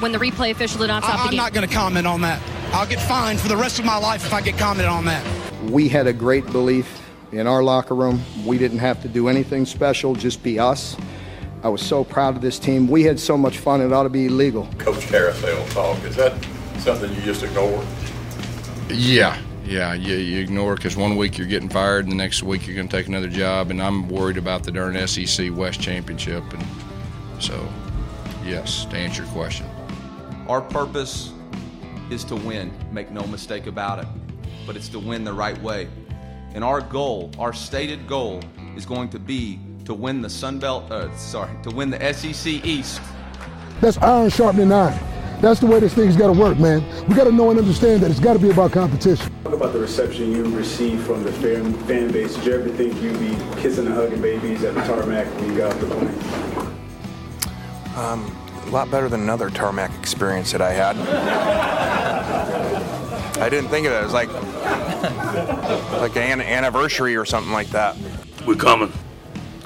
when the replay official did not stop I, the I'm not going to comment on that. I'll get fined for the rest of my life if I get commented on that. We had a great belief in our locker room. We didn't have to do anything special, just be us. I was so proud of this team. We had so much fun, it ought to be illegal. Coach Carousel talk, is that something you just ignore? Yeah, yeah, you, you ignore because one week you're getting fired, and the next week you're going to take another job, and I'm worried about the darn SEC West Championship, and so, yes, to answer your question. Our purpose is to win, make no mistake about it, but it's to win the right way. And our goal, our stated goal, is going to be to win the Sun Belt, uh, sorry, to win the SEC East. That's iron sharpening iron. That's the way this thing's got to work, man. We got to know and understand that it's got to be about competition. Talk about the reception you received from the fan, fan base. Did you ever think you'd be kissing and hugging babies at the tarmac when you got off the plane? Um, a lot better than another tarmac experience that I had. I didn't think of it. It was like like an anniversary or something like that. We're coming.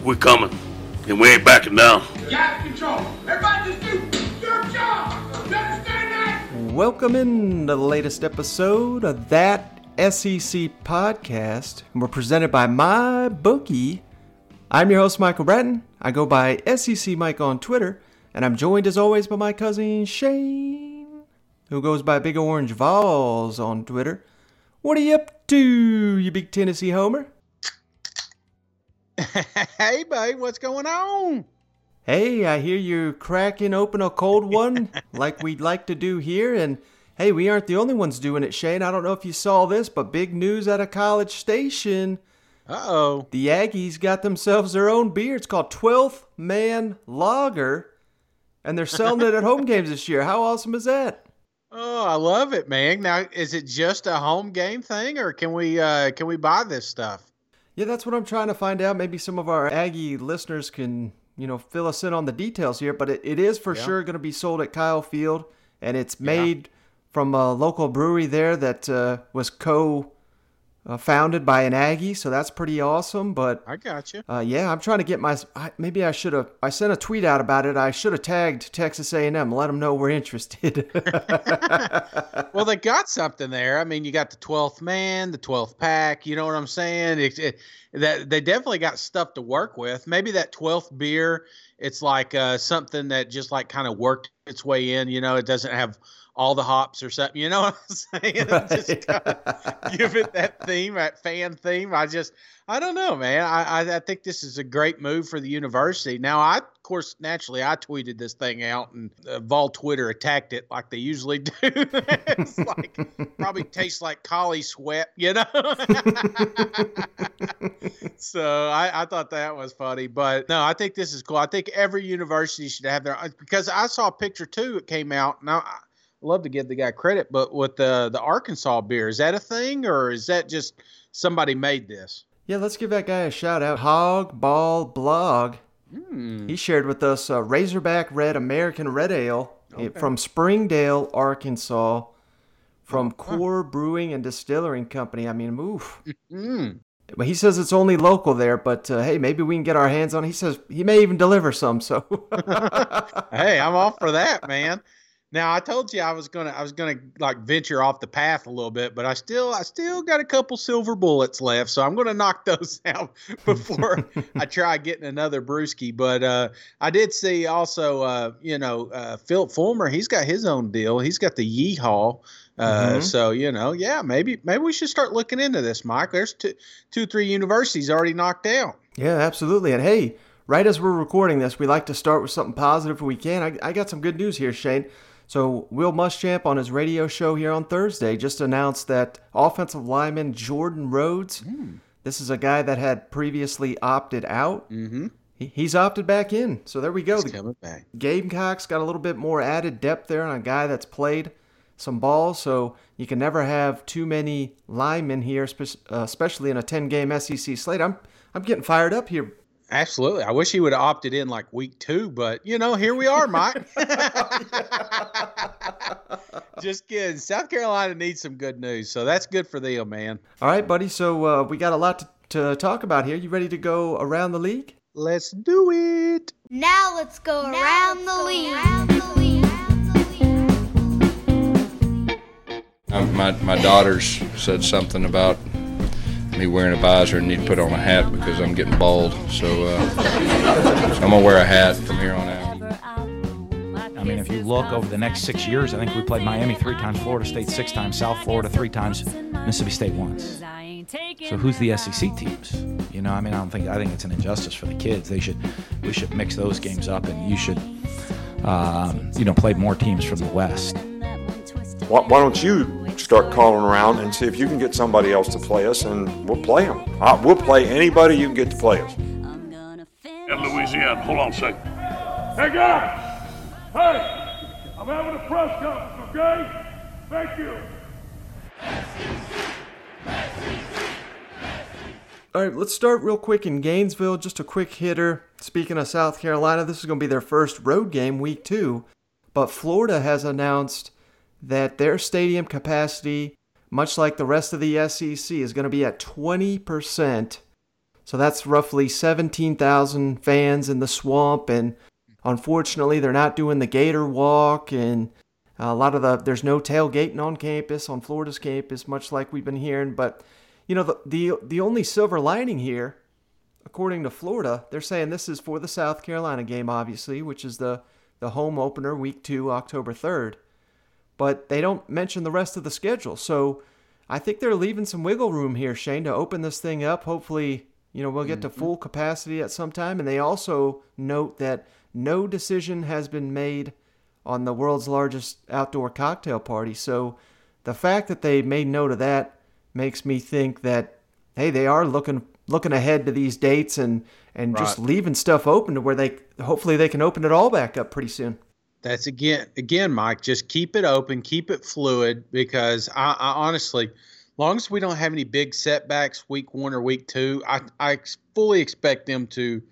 We're coming. And we ain't backing down. Gas control. Everybody just do your job. You understand that? Welcome in to the latest episode of that SEC podcast. And we're presented by My Bookie. I'm your host, Michael Bratton. I go by SEC Mike on Twitter. And I'm joined as always by my cousin Shane, who goes by Big Orange Vols on Twitter. What are you up to, you big Tennessee homer? hey, babe, what's going on? Hey, I hear you're cracking open a cold one like we'd like to do here. And hey, we aren't the only ones doing it, Shane. I don't know if you saw this, but big news at a college station. Uh oh. The Aggies got themselves their own beer. It's called 12th Man Lager. And they're selling it at home games this year. How awesome is that? Oh, I love it, man. Now, is it just a home game thing, or can we uh, can we buy this stuff? Yeah, that's what I'm trying to find out. Maybe some of our Aggie listeners can, you know, fill us in on the details here. But it, it is for Yeah. sure going to be sold at Kyle Field, and it's made from a local brewery there that uh, was co uh, founded by an Aggie. So that's pretty awesome. But I got you. uh, yeah, I'm trying to get my. I, maybe I should have. I sent a tweet out about it. I should have tagged Texas A&M. Let them know we're interested. well, they got something there. I mean, you got the twelfth man, the twelfth pack. You know what I'm saying? It, it, that they definitely got stuff to work with. Maybe that twelfth beer. It's like uh, something that just like kind of worked its way in. You know, it doesn't have all the hops or something. You know what I'm saying? Just give it that theme, that fan theme. I just, I don't know, man. I, I, I think this is a great move for the university. Now, I, of course, naturally, I tweeted this thing out, and uh, Vol Twitter attacked it like they usually do. it's like probably tastes like collie sweat, you know. so I, I thought that was funny, but no, I think this is cool. I think every university should have their because I saw a picture too. It came out now. Love to give the guy credit, but with the the Arkansas beer, is that a thing or is that just somebody made this? Yeah, let's give that guy a shout out. Hog Ball Blog. Hmm. He shared with us a Razorback Red American Red Ale eh, from Springdale, Arkansas, from Core Brewing and Distilling Company. I mean, oof. Mm. But he says it's only local there, but uh, hey, maybe we can get our hands on it. He says he may even deliver some, so. hey, I'm all for that, man. Now I told you I was gonna I was gonna like venture off the path a little bit, but I still I still got a couple silver bullets left, so I'm gonna knock those out before I try getting another brewski. But uh, I did see also uh, you know uh, Phillip Fulmer, he's got his own deal. He's got the Yeehaw. Uh, Mhm. So you know, yeah, maybe maybe we should start looking into this, Mike. There's two, two, three universities already knocked out. Yeah, absolutely. And hey, right as we're recording this, we like to start with something positive if we can. I, I got some good news here, Shane. So, Will Muschamp on his radio show here on Thursday just announced that offensive lineman Jordan Rhodes, this is a guy that had previously opted out. Mm-hmm. He, he's opted back in. So, there we go. He's coming back. Gamecocks got a little bit more added depth there on a guy that's played some ball. So, you can never have too many linemen here, uh, especially in a 10 game SEC slate. I'm, I'm getting fired up here, Absolutely. I wish he would have opted in like week two, but you know, here we are, Mike. Just kidding. South Carolina needs some good news, so that's good for them, man. All right, buddy. So uh, we got a lot to, to, talk about here. You ready to go around the league? Let's do it. Now let's go now around, let's the go around, the league. Um, my my daughters said something about me wearing a visor and need to put on a hat because I'm getting bald. So, uh, so I'm gonna wear a hat from here on out. I mean, if you look over the next six years, I think we played Miami three times, Florida State six times, South Florida three times, Mississippi State once. So who's the SEC teams? You know, I mean, I don't think I think it's an injustice for the kids. They should we should mix those games up, and you should um, you know play more teams from the West. Why, why don't you start calling around and see if you can get somebody else to play us, and we'll play them. Uh, we'll play anybody you can get to play us. In Louisiana, hold on a second. Hey guys! Hey! I'm having a press conference, okay? Thank you. All right, let's start real quick in Gainesville. Just a quick hitter. Speaking of South Carolina, this is going to be their first road game, week two. But Florida has announced that their stadium capacity, much like the rest of the SEC, is going to be at 20%. So that's roughly 17,000 fans in the swamp. And unfortunately, they're not doing the Gator Walk. And a lot of the, there's no tailgating on campus, on Florida's campus, much like we've been hearing. But you know, the, the the only silver lining here, according to Florida, they're saying this is for the South Carolina game, obviously, which is the the home opener, week two, October third. But they don't mention the rest of the schedule, so I think they're leaving some wiggle room here, Shane, to open this thing up. Hopefully, you know, we'll get to full mm-hmm. capacity at some time. And they also note that no decision has been made on the world's largest outdoor cocktail party. So the fact that they made note of that makes me think that hey, they are looking looking ahead to these dates and and just leaving stuff open to where they hopefully they can open it all back up pretty soon. That's again, again, Mike. Just keep it open, keep it fluid, because I, I honestly, long as we don't have any big setbacks week one or week two, I, I fully expect them to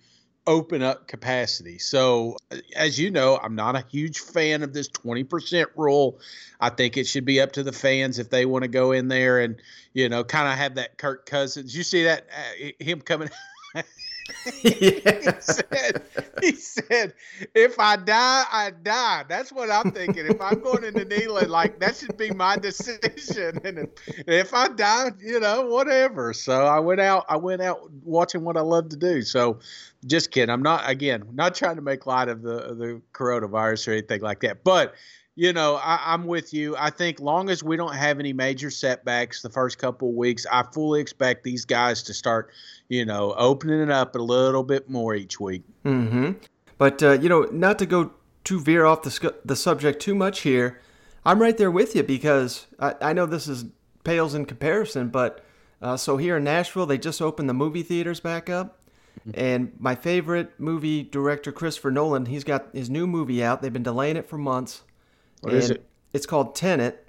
open up capacity. So, uh, as you know, I'm not a huge fan of this 20% rule. I think it should be up to the fans if they want to go in there and, you know, kind of have that Kirk Cousins. You see that uh, him coming. he said, he said, if I die, I die. That's what I'm thinking. If I'm going into Neyland, like that should be my decision. And if, if I die, you know, whatever. So I went out, I went out watching what I love to do. So just kidding. I'm not, again, not trying to make light of the, of the coronavirus or anything like that. But, you know, I, I'm with you. I think long as we don't have any major setbacks the first couple of weeks, I fully expect these guys to start, you know, opening it up a little bit more each week. Mm-hmm. But uh, you know, not to go too veer off the sc- the subject too much here, I'm right there with you because I, I know this is pales in comparison, but uh, so here in Nashville they just opened the movie theaters back up, and my favorite movie director Christopher Nolan, he's got his new movie out. They've been delaying it for months. What is and it? It's called Tenet.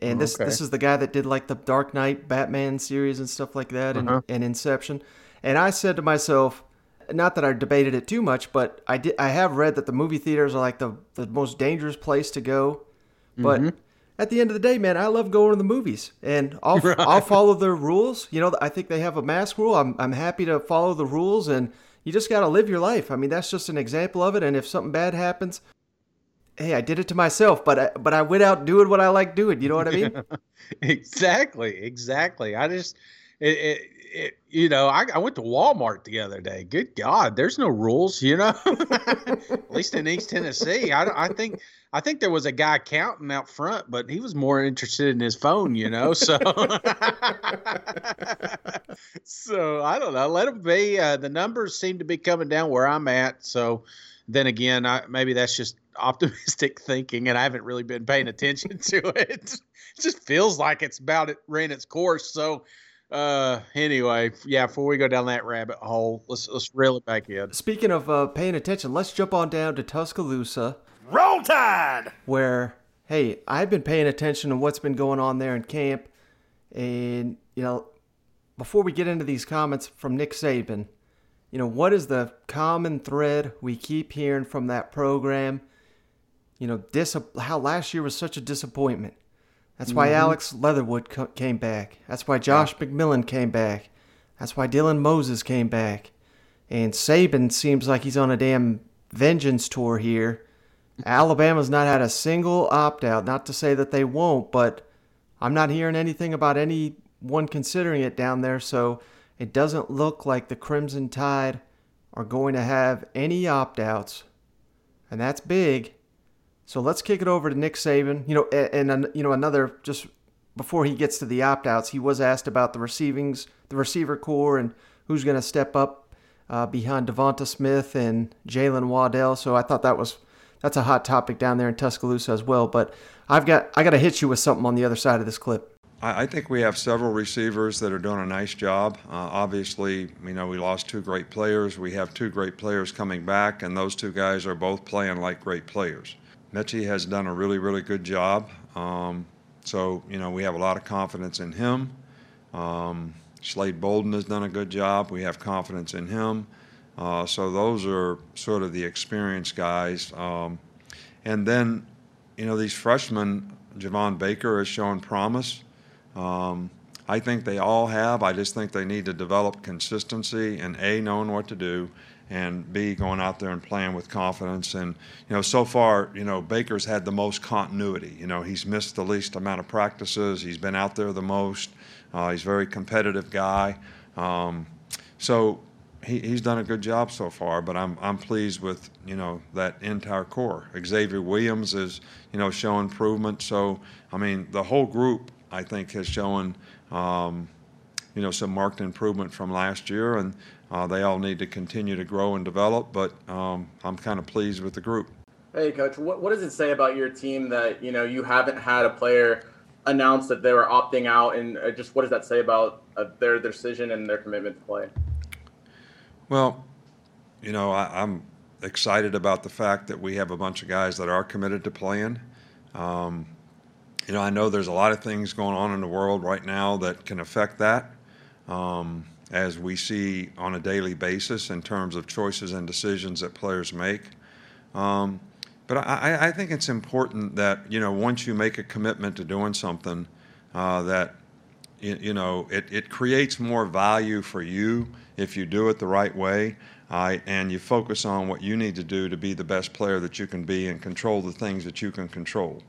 And this Okay. this is the guy that did like the Dark Knight Batman series and stuff like that and, Uh-huh. and Inception. And I said to myself, not that I debated it too much, but I did I have read that the movie theaters are like the, the most dangerous place to go. But Mhm. at the end of the day, man, I love going to the movies and I'll Right. I'll follow their rules. You know, I think they have a mask rule. I'm I'm happy to follow the rules and you just got to live your life. I mean, that's just an example of it and if something bad happens, hey, I did it to myself, but I, but I went out doing what I like doing. You know what I mean? exactly, exactly. I just, it, it, it you know, I, I went to Walmart the other day. Good God, there's no rules, you know. At least in East Tennessee, I, I think, I think there was a guy counting out front, but he was more interested in his phone, you know. So, so I don't know. Let him be. Uh, the numbers seem to be coming down where I'm at. So, then again, I, maybe that's just optimistic thinking, and I haven't really been paying attention to it. It just feels like it's about it ran its course. So, uh, anyway, yeah. Before we go down that rabbit hole, let's let's reel it back in. Speaking of uh, paying attention, let's jump on down to Tuscaloosa. Roll Tide! Where, hey, I've been paying attention to what's been going on there in camp. And, you know, before we get into these comments from Nick Saban, you know, what is the common thread we keep hearing from that program? You know, dis- how last year was such a disappointment. That's why Mhm. Alex Leatherwood co- came back. That's why Josh McMillan came back. That's why Dylan Moses came back. And Saban seems like he's on a damn vengeance tour here. Alabama's not had a single opt out. Not to say that they won't, but I'm not hearing anything about anyone considering it down there, so it doesn't look like the Crimson Tide are going to have any opt outs, and that's big. So let's kick it over to Nick Saban. You know, and, and you know another just before he gets to the opt outs, he was asked about the receivings, the receiver corps, and who's going to step up uh, behind DeVonta Smith and Jaylen Waddle. So I thought that was that's a hot topic down there in Tuscaloosa as well. But I've got I got to hit you with something on the other side of this clip. I think we have several receivers that are doing a nice job. Uh, obviously, you know, we lost two great players. We have two great players coming back, and those two guys are both playing like great players. Metchie has done a really, really good job. Um, so, you know, we have a lot of confidence in him. Um, Slade Bolden has done a good job. We have confidence in him. Uh, so those are sort of the experienced guys. Um, and then, you know, these freshmen, Javon Baker has shown promise. Um, I think they all have. I just think they need to develop consistency and A, knowing what to do, and B, going out there and playing with confidence. And, you know, so far, you know, Baker's had the most continuity. You know, he's missed the least amount of practices, he's been out there the most. Uh, he's a very competitive guy. Um, so he, he's done a good job so far, but I'm, I'm pleased with, you know, that entire corps. Xavier Williams is, you know, showing improvement. So, I mean, the whole group I think has shown, um, you know, some marked improvement from last year, and uh, they all need to continue to grow and develop. But um, I'm kind of pleased with the group. Hey, coach, what, what does it say about your team that you know you haven't had a player announce that they were opting out, and uh, just what does that say about uh, their decision and their commitment to play? Well, you know, I, am excited about the fact that we have a bunch of guys that are committed to playing. Um, you know, I know there's a lot of things going on in the world right now that can affect that, um, as we see on a daily basis in terms of choices and decisions that players make. Um, but I, I, think it's important that you know once you make a commitment to doing something, uh, that you, you, know it, it creates more value for you if you do it the right way. Uh, and you focus on what you need to do to be the best player that you can be and control the things that you can control.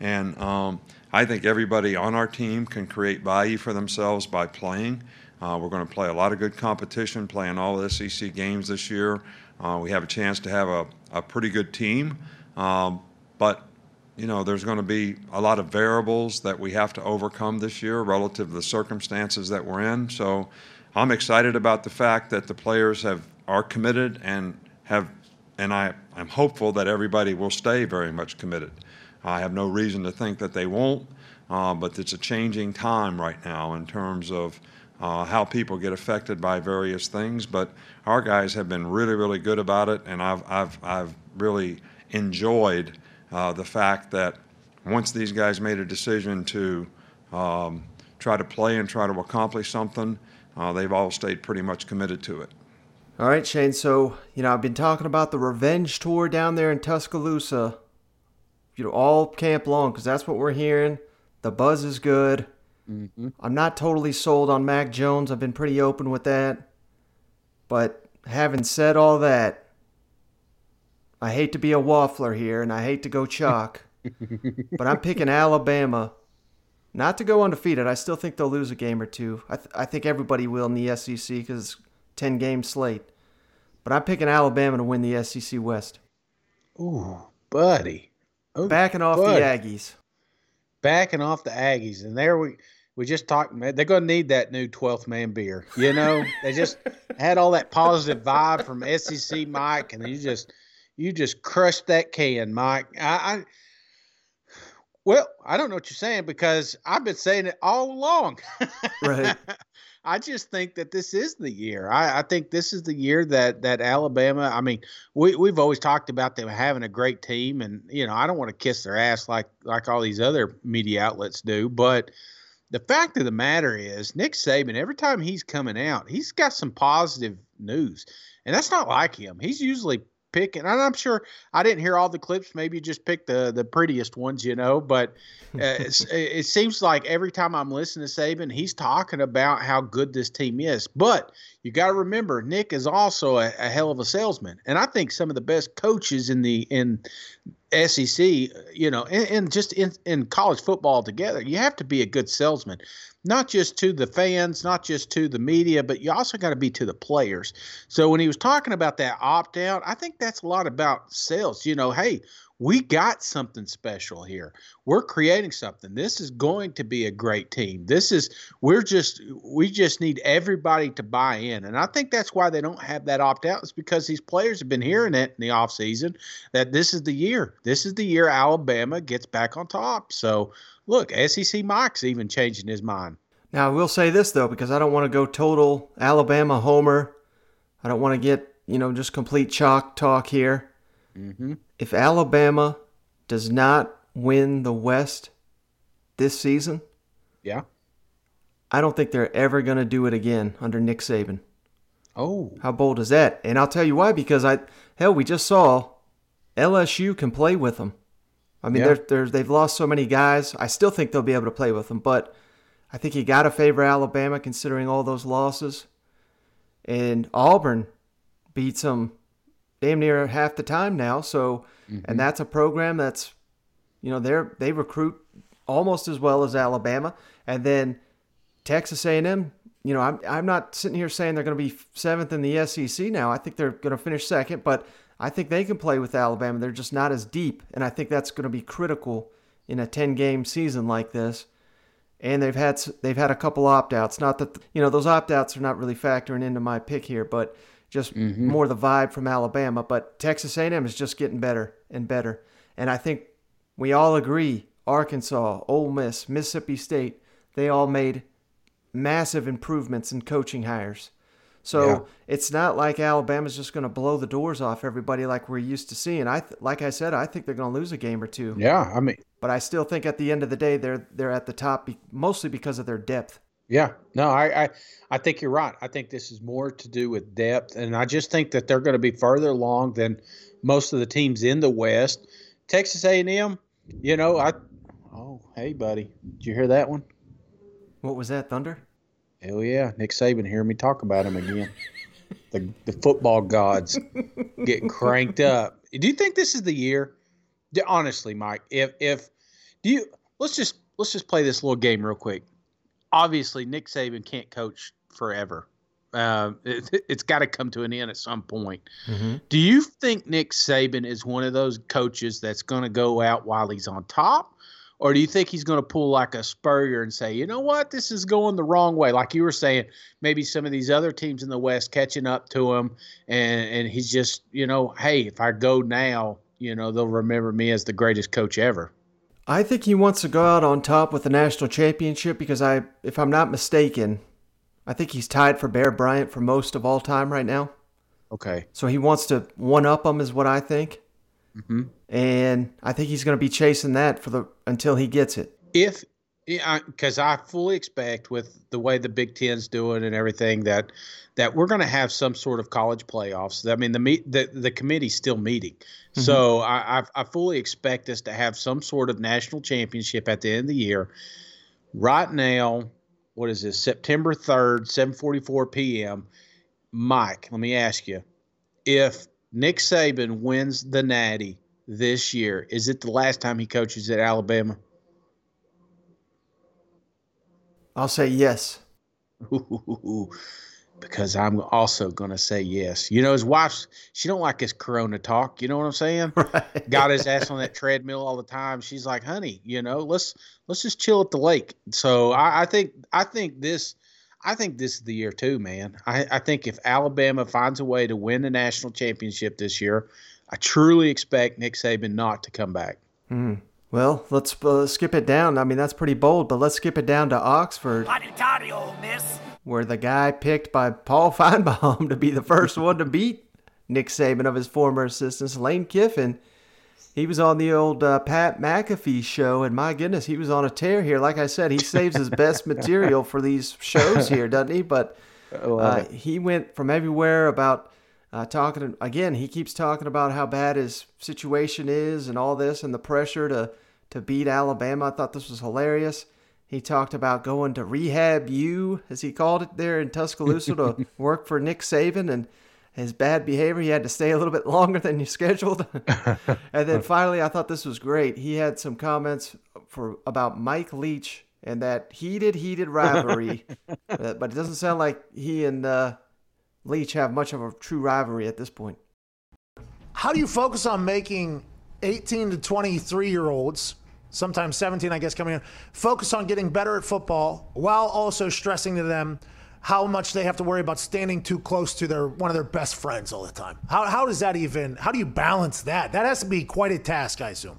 And um, I think everybody on our team can create value for themselves by playing. Uh, we're going to play a lot of good competition, playing all the SEC games this year. Uh, we have a chance to have a, a pretty good team. Um, but, you know, there's going to be a lot of variables that we have to overcome this year relative to the circumstances that we're in. So I'm excited about the fact that the players have are committed and have, and I, I'm hopeful that everybody will stay very much committed. I have no reason to think that they won't, uh, but it's a changing time right now in terms of uh, how people get affected by various things. But our guys have been really, really good about it, and I've, I've, I've really enjoyed uh, the fact that once these guys made a decision to um, try to play and try to accomplish something, uh, they've all stayed pretty much committed to it. All right, Shane. So, you know, I've been talking about the revenge tour down there in Tuscaloosa you know, all camp long because that's what we're hearing. The buzz is good. Mm-hmm. I'm not totally sold on Mac Jones. I've been pretty open with that. But having said all that, I hate to be a waffler here and I hate to go chalk, but I'm picking Alabama not to go undefeated. I still think they'll lose a game or two. I, th- I think everybody will in the SEC because it's 10 game slate. But I'm picking Alabama to win the SEC West. Ooh, buddy. Oh, Backing off the Aggies. Backing off the Aggies. And there we we just talked they're gonna need that new twelfth man beer. You know? they just had all that positive vibe from SEC Mike and you just you just crushed that can, Mike. I, I well, I don't know what you're saying because I've been saying it all along. right. I just think that this is the year. I, I, think this is the year that that Alabama. I mean, we we've always talked about them having a great team, and you know, I don't want to kiss their ass like like all these other media outlets do, but the fact of the matter is, Nick Saban, every time he's coming out, he's got some positive news, and that's not like him. He's usually pick, and I'm sure I didn't hear all the clips. Maybe you just pick the the prettiest ones, you know. But uh, it seems like every time I'm listening to Saban, he's talking about how good this team is. But you got to remember, Nick is also a, a, hell of a salesman, and I think some of the best coaches in the in SEC, you know, and, and just in, in college football together, you have to be a good salesman, not just to the fans, not just to the media, but you also got to be to the players. So when he was talking about that opt out, I think that's a lot about sales. You know, hey, we got something special here. We're creating something. This is going to be a great team. This is we're just we just need everybody to buy in. And I think that's why they don't have that opt out is because these players have been hearing it in the offseason that this is the year. This is the year Alabama gets back on top. So, look, SEC Mike's even changing his mind. Now, I will say this though because I don't want to go total Alabama homer. I don't want to get, you know, just complete chalk talk here. Mm-hmm. If Alabama does not win the West this season, yeah, I don't think they're ever going to do it again under Nick Saban. Oh, how bold is that? And I'll tell you why. Because I hell, we just saw LSU can play with them. I mean, Yeah. they're, they're, they've lost so many guys. I still think they'll be able to play with them, but I think you got to favor Alabama considering all those losses. And Auburn beats them damn near half the time now. So, and mm-hmm. that's a program that's, you know, they're they recruit almost as well as Alabama, and then Texas A&M. You know, I'm I'm not sitting here saying they're going to be seventh in the SEC now. I think they're going to finish second, but I think they can play with Alabama. They're just not as deep, and I think that's going to be critical in a 10 game season like this. And they've had s- they've had a couple opt outs. Not that you know those opt outs are not really factoring into my pick here, but just mm-hmm. more the vibe from Alabama. But Texas A&M is just getting better and better, and I think we all agree Arkansas, Ole Miss, Mississippi State, they all made massive improvements in coaching hires. So Yeah. it's not like Alabama's just going to blow the doors off everybody like we're used to seeing. I th- like I said, I think they're going to lose a game or two. Yeah, I mean, But I still think at the end of the day they're they're at the top be- mostly because of their depth. Yeah, no, I, I, I think you're right. I think this is more to do with depth, and I just think that they're going to be further along than most of the teams in the West. Texas A&M, you know, I. Oh, hey, buddy, did you hear that one? What was that, Thunder? Hell yeah, Nick Saban. Hear me talk about him again. the the football gods getting cranked up. Do you think this is the year? Honestly, Mike, if if do you let's just let's just play this little game real quick. Obviously, Nick Saban can't coach forever. Uh, it, it's got to come to an end at some point. Do you think Nick Saban is one of those coaches that's going to go out while he's on top? Or do you think he's going to pull like a Spurrier and say, you know what, this is going the wrong way? Like you were saying, maybe some of these other teams in the West catching up to him, and and he's just, you know, hey, if I go now, you know, they'll remember me as the greatest coach ever. I think he wants to go out on top with the national championship because I, if I'm not mistaken, I think he's tied for Bear Bryant for most of all time right now. Okay. So he wants to one up him, is what I think. Mm-hmm. And I think he's going to be chasing that for the until he gets it. if because I fully expect with the way the Big Ten's doing and everything that that we're going to have some sort of college playoffs. I mean, the meet the the committee's still meeting, mm-hmm. so I, I I fully expect us to have some sort of national championship at the end of the year. Right now, what is this? September third, seven forty four p.m. Mike, let me ask you, if Nick Saban wins the Natty this year, is it the last time he coaches at Alabama? I'll say yes. Ooh, because I'm also going to say yes. You know, his wife, she don't like his Corona talk. You know what I'm saying? Got his ass on that treadmill all the time. She's like, honey, you know, let's let's just chill at the lake. So I, I think I think this I think this is the year too, man. I, I think if Alabama finds a way to win the national championship this year, I truly expect Nick Saban not to come back. Hmm. Well, let's uh, skip it down. I mean, that's pretty bold, but let's skip it down to Oxford, Miss. where the guy picked by Paul Finebaum to be the first one to beat Nick Saban of his former assistants, Lane Kiffin. He was on the old uh, Pat McAfee show, and my goodness, he was on a tear here. Like I said, he saves his best material for these shows here, doesn't he? But uh, he went from everywhere about uh, talking. Again, he keeps talking about how bad his situation is and all this, and the pressure to to beat Alabama. I thought this was hilarious. He talked about going to rehab U, as he called it there in Tuscaloosa, to work for Nick Saban, and his bad behavior. He had to stay a little bit longer than you scheduled. and then finally, I thought this was great. He had some comments for about Mike Leach and that heated, heated rivalry. but it doesn't sound like he and uh, Leach have much of a true rivalry at this point. How do you focus on making 18 to 23 year olds, sometimes 17, I guess, coming in, focus on getting better at football while also stressing to them how much they have to worry about standing too close to their one of their best friends all the time? How, how does that even, how do you balance that? That has to be quite a task, I assume.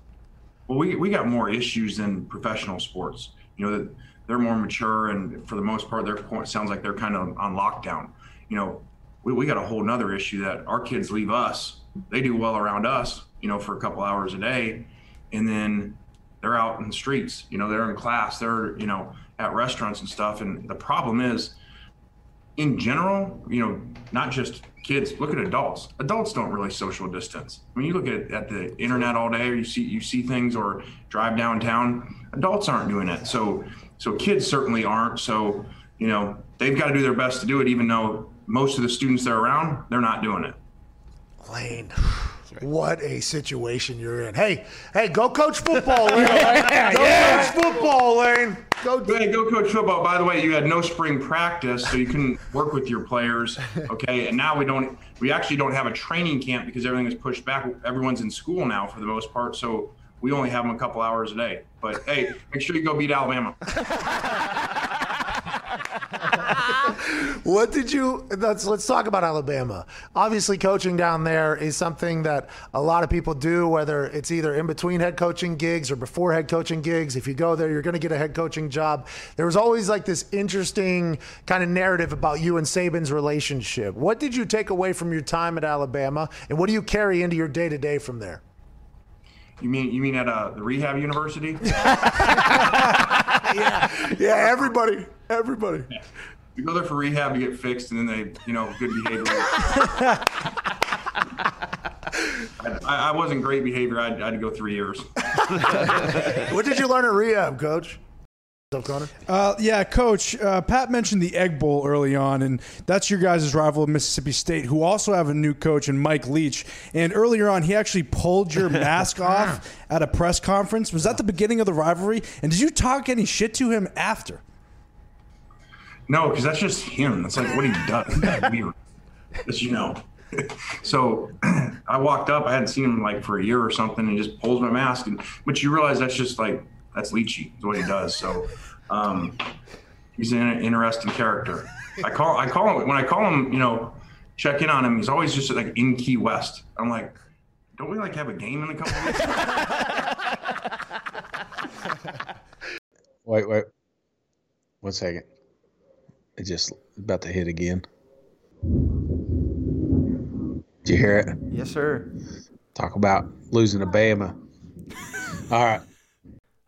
Well, we, we got more issues than professional sports. You know, they're more mature, and for the most part, their sounds like they're kind of on lockdown. You know, we, we got a whole nother issue that our kids leave us. They do well around us, you know, for a couple hours a day, and then they're out in the streets. You know, they're in class, they're you know at restaurants and stuff. And the problem is, in general, you know, not just kids. Look at adults. Adults don't really social distance. I mean, you look at at the internet all day, or you see you see things, or drive downtown. Adults aren't doing it. So so kids certainly aren't. So you know, they've got to do their best to do it, even though most of the students they're around, they're not doing it. Lane, what a situation you're in. Hey, hey, go coach football, Lane. go Yeah. coach football, Lane. Go. Hey, go coach football. By the way, you had no spring practice, so you couldn't work with your players. Okay, and now we don't. We actually don't have a training camp because everything is pushed back. Everyone's in school now for the most part, so we only have them a couple hours a day. But hey, make sure you go beat Alabama. What did you? Let's let's talk about Alabama. Obviously, coaching down there is something that a lot of people do. Whether it's either in between head coaching gigs or before head coaching gigs, if you go there, you're going to get a head coaching job. There was always like this interesting kind of narrative about you and Saban's relationship. What did you take away from your time at Alabama, and what do you carry into your day to day from there? You mean you mean at uh, the rehab university? yeah, yeah. Everybody, everybody. You go there for rehab to get fixed, and then they, you know, good behavior. I, I wasn't great behavior. I, I had to go three years. what did you learn at rehab, Coach? Up, Connor? Uh, yeah, Coach. Uh, Pat mentioned the Egg Bowl early on, and that's your guys' rival, Mississippi State, who also have a new coach in Mike Leach. And earlier on, he actually pulled your mask off at a press conference. Was that the beginning of the rivalry? And did you talk any shit to him after? No, because that's just him. That's like what he does. That's weird. As you know. So I walked up. I hadn't seen him like for a year or something, and he just pulls my mask. And but you realize that's just like that's Leachy. Is what he does. So um, he's an interesting character. I call I call him when I call him. You know, check in on him. He's always just like in Key West. I'm like, don't we like have a game in a couple weeks? Wait, wait. One second. It just about to hit again. Did you hear it? Yes, sir. Talk about losing to Bama. All right.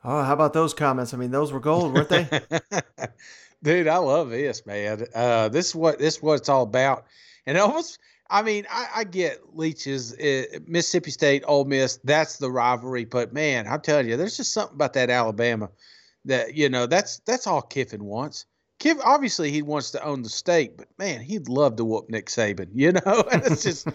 Oh, how about those comments? I mean, those were gold, weren't they? Dude, I love this, man. Uh, this is what this is what it's all about. And almost, I mean, I, I get Leach's uh, Mississippi State, Ole Miss. That's the rivalry. But man, I'm telling you, there's just something about that Alabama that you know that's that's all Kiffin wants. Kiff, obviously, he wants to own the state, but man, he'd love to whoop Nick Saban. You know, and it's just,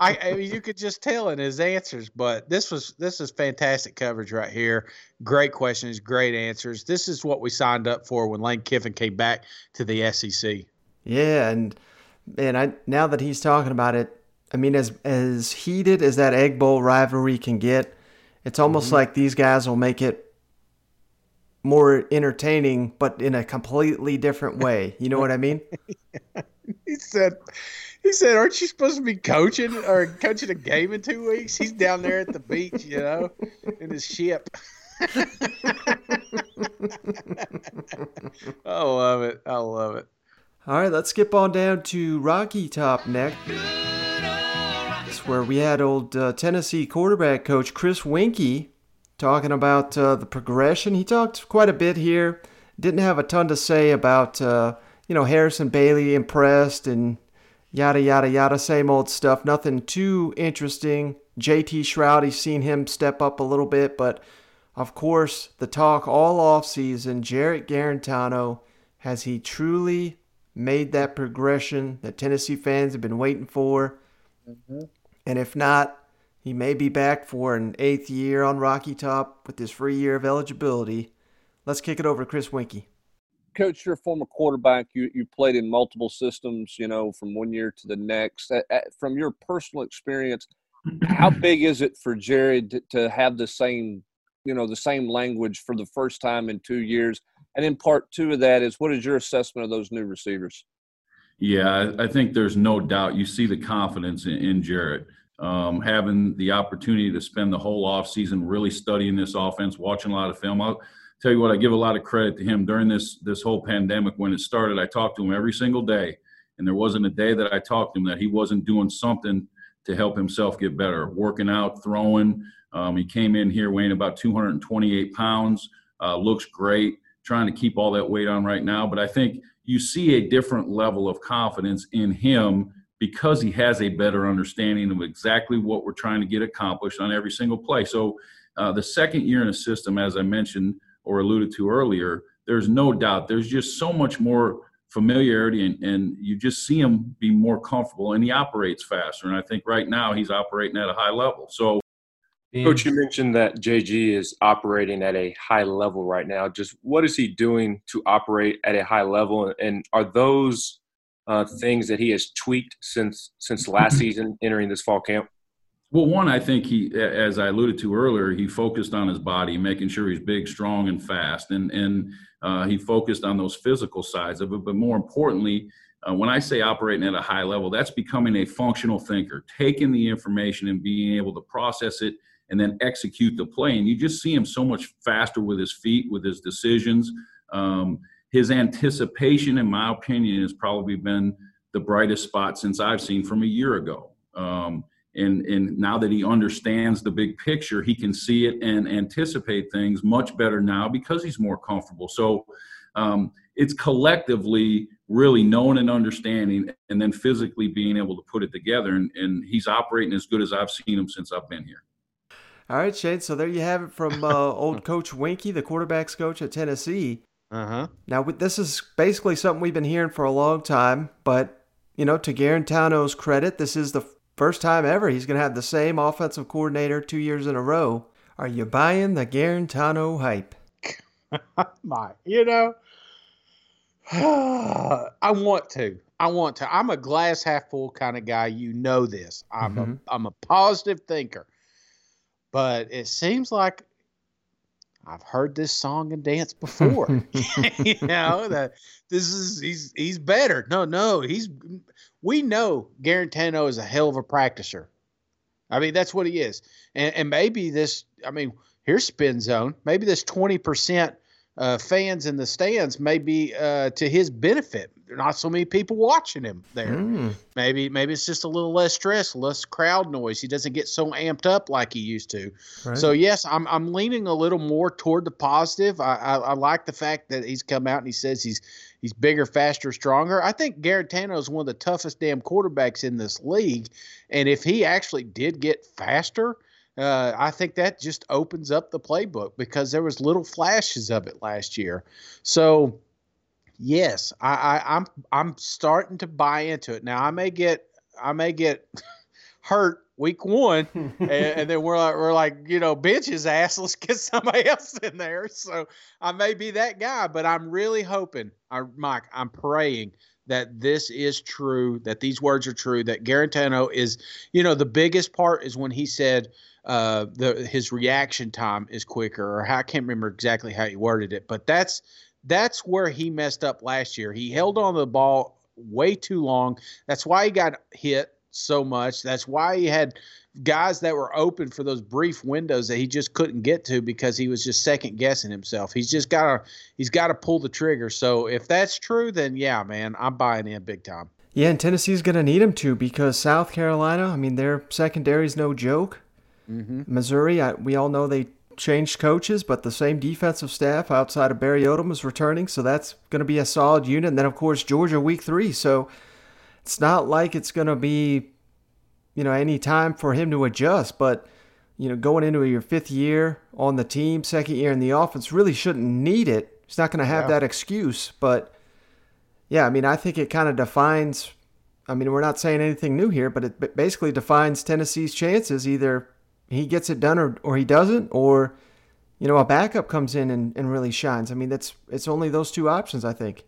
I, I mean, you could just tell in his answers. But this was this is fantastic coverage right here. Great questions, great answers. This is what we signed up for when Lane Kiffin came back to the SEC. Yeah, and man, I now that he's talking about it, I mean, as as heated as that Egg Bowl rivalry can get, it's almost Mm-hmm. like these guys will make it more entertaining, but in a completely different way. You know what I mean? He said, he said, aren't you supposed to be coaching or coaching a game in two weeks? He's down there at the beach, you know, in his ship. I love it. I love it. All right, let's skip on down to Rocky Top next. It's where we had old uh, Tennessee quarterback coach Chris Weinke talking about uh, the progression. He talked quite a bit here. Didn't have a ton to say about, uh, you know, Harrison Bailey impressed and yada, yada, yada, same old stuff. Nothing too interesting. JT Shrout, he's seen him step up a little bit, but of course, the talk all off season. Jarrett Guarantano, has he truly made that progression that Tennessee fans have been waiting for? Mm-hmm. And if not, he may be back for an eighth year on Rocky Top with his free year of eligibility. Let's kick it over to Chris Weinke. Coach, you're a former quarterback. You you played in multiple systems, you know, from one year to the next. From your personal experience, how big is it for Jared to, to have the same, you know, the same language for the first time in two years? And in part two of that is, what is your assessment of those new receivers? Yeah, I think there's no doubt. You see the confidence in, in Jarrett. Um, having the opportunity to spend the whole offseason really studying this offense, watching a lot of film. I'll tell you what, I give a lot of credit to him during this this whole pandemic when it started. I talked to him every single day, and there wasn't a day that I talked to him that he wasn't doing something to help himself get better, working out, throwing. Um, he came in here weighing about 228 pounds, uh, looks great, trying to keep all that weight on right now. But I think you see a different level of confidence in him because he has a better understanding of exactly what we're trying to get accomplished on every single play. So, uh, the second year in a system, as I mentioned or alluded to earlier, there's no doubt there's just so much more familiarity and, and you just see him be more comfortable and he operates faster. And I think right now he's operating at a high level. So, Coach, you mentioned that JG is operating at a high level right now. Just what is he doing to operate at a high level, and are those uh, things that he has tweaked since since last season entering this fall camp? Well, one, I think he, as I alluded to earlier, he focused on his body, making sure he's big, strong, and fast, and and uh, he focused on those physical sides of it. But more importantly, uh, when I say operating at a high level, that's becoming a functional thinker, taking the information and being able to process it and then execute the play. And you just see him so much faster with his feet, with his decisions. Um, his anticipation, in my opinion, has probably been the brightest spot since I've seen from a year ago. Um, and, and now that he understands the big picture, he can see it and anticipate things much better now because he's more comfortable. So um, it's collectively really knowing and understanding and then physically being able to put it together. And, and he's operating as good as I've seen him since I've been here. All right, Shane. So there you have it from uh, old Coach Weinke, the quarterbacks coach at Tennessee. Uh huh. Now this is basically something we've been hearing for a long time, but you know, to Guarantano's credit, this is the first time ever he's going to have the same offensive coordinator two years in a row. Are you buying the Garantano hype? My, you know, I want to. I want to. I'm a glass half full kind of guy. You know this. I'm mm-hmm. a I'm a positive thinker. But it seems like I've heard this song and dance before. you know that this is he's he's better. No, no, he's we know Guarantano is a hell of a practicer. I mean, that's what he is. And and maybe this I mean, here's spin zone. Maybe this 20% uh, fans in the stands may be uh, to his benefit not so many people watching him there. Mm. Maybe maybe it's just a little less stress, less crowd noise. He doesn't get so amped up like he used to. Right. So yes, I'm I'm leaning a little more toward the positive. I, I, I like the fact that he's come out and he says he's he's bigger, faster, stronger. I think Guarantano is one of the toughest damn quarterbacks in this league, and if he actually did get faster. Uh, I think that just opens up the playbook because there was little flashes of it last year. So yes, I, I I'm I'm starting to buy into it. Now I may get I may get hurt week one, and, and, then we're like, we're like, you know, bench his ass. Let's get somebody else in there. So I may be that guy, but I'm really hoping, I, Mike, I'm praying that this is true, that these words are true, that Guarantano is, you know, the biggest part is when he said uh, the his reaction time is quicker, or I can't remember exactly how he worded it, but that's that's where he messed up last year. He held on to the ball way too long. That's why he got hit so much. That's why he had guys that were open for those brief windows that he just couldn't get to because he was just second guessing himself. He's just got to he's got to pull the trigger. So if that's true, then yeah, man, I'm buying in big time. Yeah, and Tennessee's going to need him to because South Carolina, I mean, their secondary is no joke. Mm-hmm. Missouri, I, we all know they changed coaches, but the same defensive staff outside of Barry Odom is returning, so that's going to be a solid unit. And then, of course, Georgia week three. So it's not like it's going to be, you know, any time for him to adjust. But you know, going into your fifth year on the team, second year in the offense, really shouldn't need it. He's not going to have yeah. that excuse. But yeah, I mean, I think it kind of defines I mean, we're not saying anything new here, but it basically defines Tennessee's chances. Either he gets it done or, or he doesn't, or, you know, a backup comes in and, and really shines. I mean, that's it's only those two options, I think.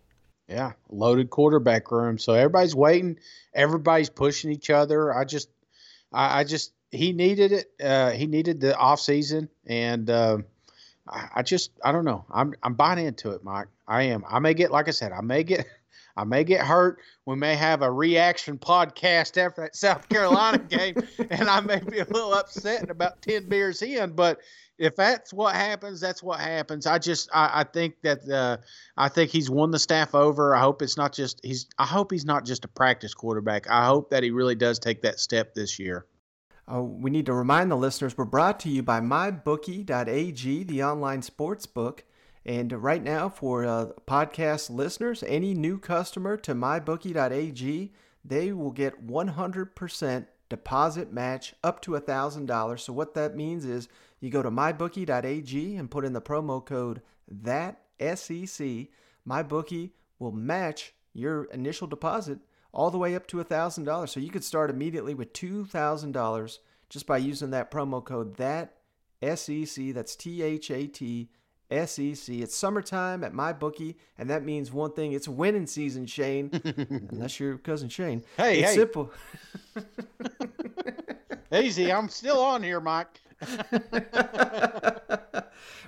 Yeah, loaded quarterback room. So everybody's waiting. Everybody's pushing each other. I just, I, I just, he needed it. Uh, he needed the off season, and uh, I, I just, I don't know. I'm, I'm buying into it, Mike. I am. I may get, like I said, I may get, I may get hurt. We may have a reaction podcast after that South Carolina game, and I may be a little upset and about ten beers in. But if that's what happens, that's what happens. I just I, I think that uh, I think he's won the staff over. I hope it's not just he's. I hope he's not just a practice quarterback. I hope that he really does take that step this year. Uh, we need to remind the listeners we're brought to you by mybookie.ag, the online sports book. And right now, for uh, podcast listeners, any new customer to mybookie.ag, they will get 100% deposit match up to $1,000. So, what that means is you go to mybookie.ag and put in the promo code that SEC. MyBookie will match your initial deposit all the way up to $1,000. So you could start immediately with $2,000 just by using that promo code that SEC. That's T H A T S E C. It's summertime at my bookie, and that means one thing: it's winning season, Shane. unless you're cousin Shane. Hey, it's hey. simple. Easy, I'm still on here, Mike.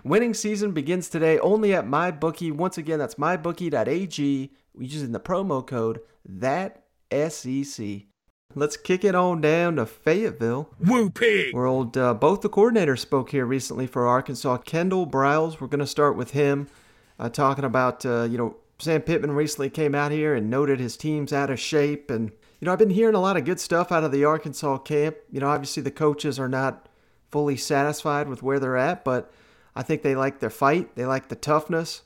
Winning season begins today only at MyBookie. Once again, that's mybookie.ag using the promo code that SEC. Let's kick it on down to Fayetteville. Woo pig! Where old uh, both the coordinators spoke here recently for Arkansas. Kendal Briles, we're going to start with him, uh, talking about uh, you know Sam Pittman recently came out here and noted his team's out of shape, and you know I've been hearing a lot of good stuff out of the Arkansas camp. You know, obviously the coaches are not fully satisfied with where they're at, but I think they like their fight, they like the toughness,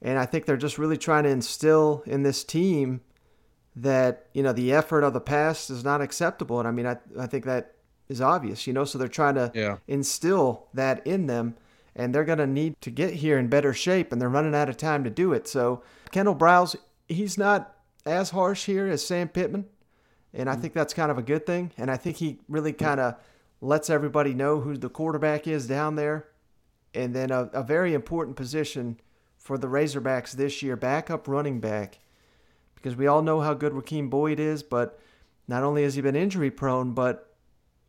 and I think they're just really trying to instill in this team that you know the effort of the past is not acceptable, and I mean I I think that is obvious, you know. So they're trying to yeah. instill that in them, and they're going to need to get here in better shape, and they're running out of time to do it. So Kendal Briles, he's not as harsh here as Sam Pittman, and I mm. think that's kind of a good thing. And I think he really mm. kind of lets everybody know who the quarterback is down there. And then a, a very important position for the Razorbacks this year, backup running back, because we all know how good Rakeem Boyd is, but not only has he been injury prone, but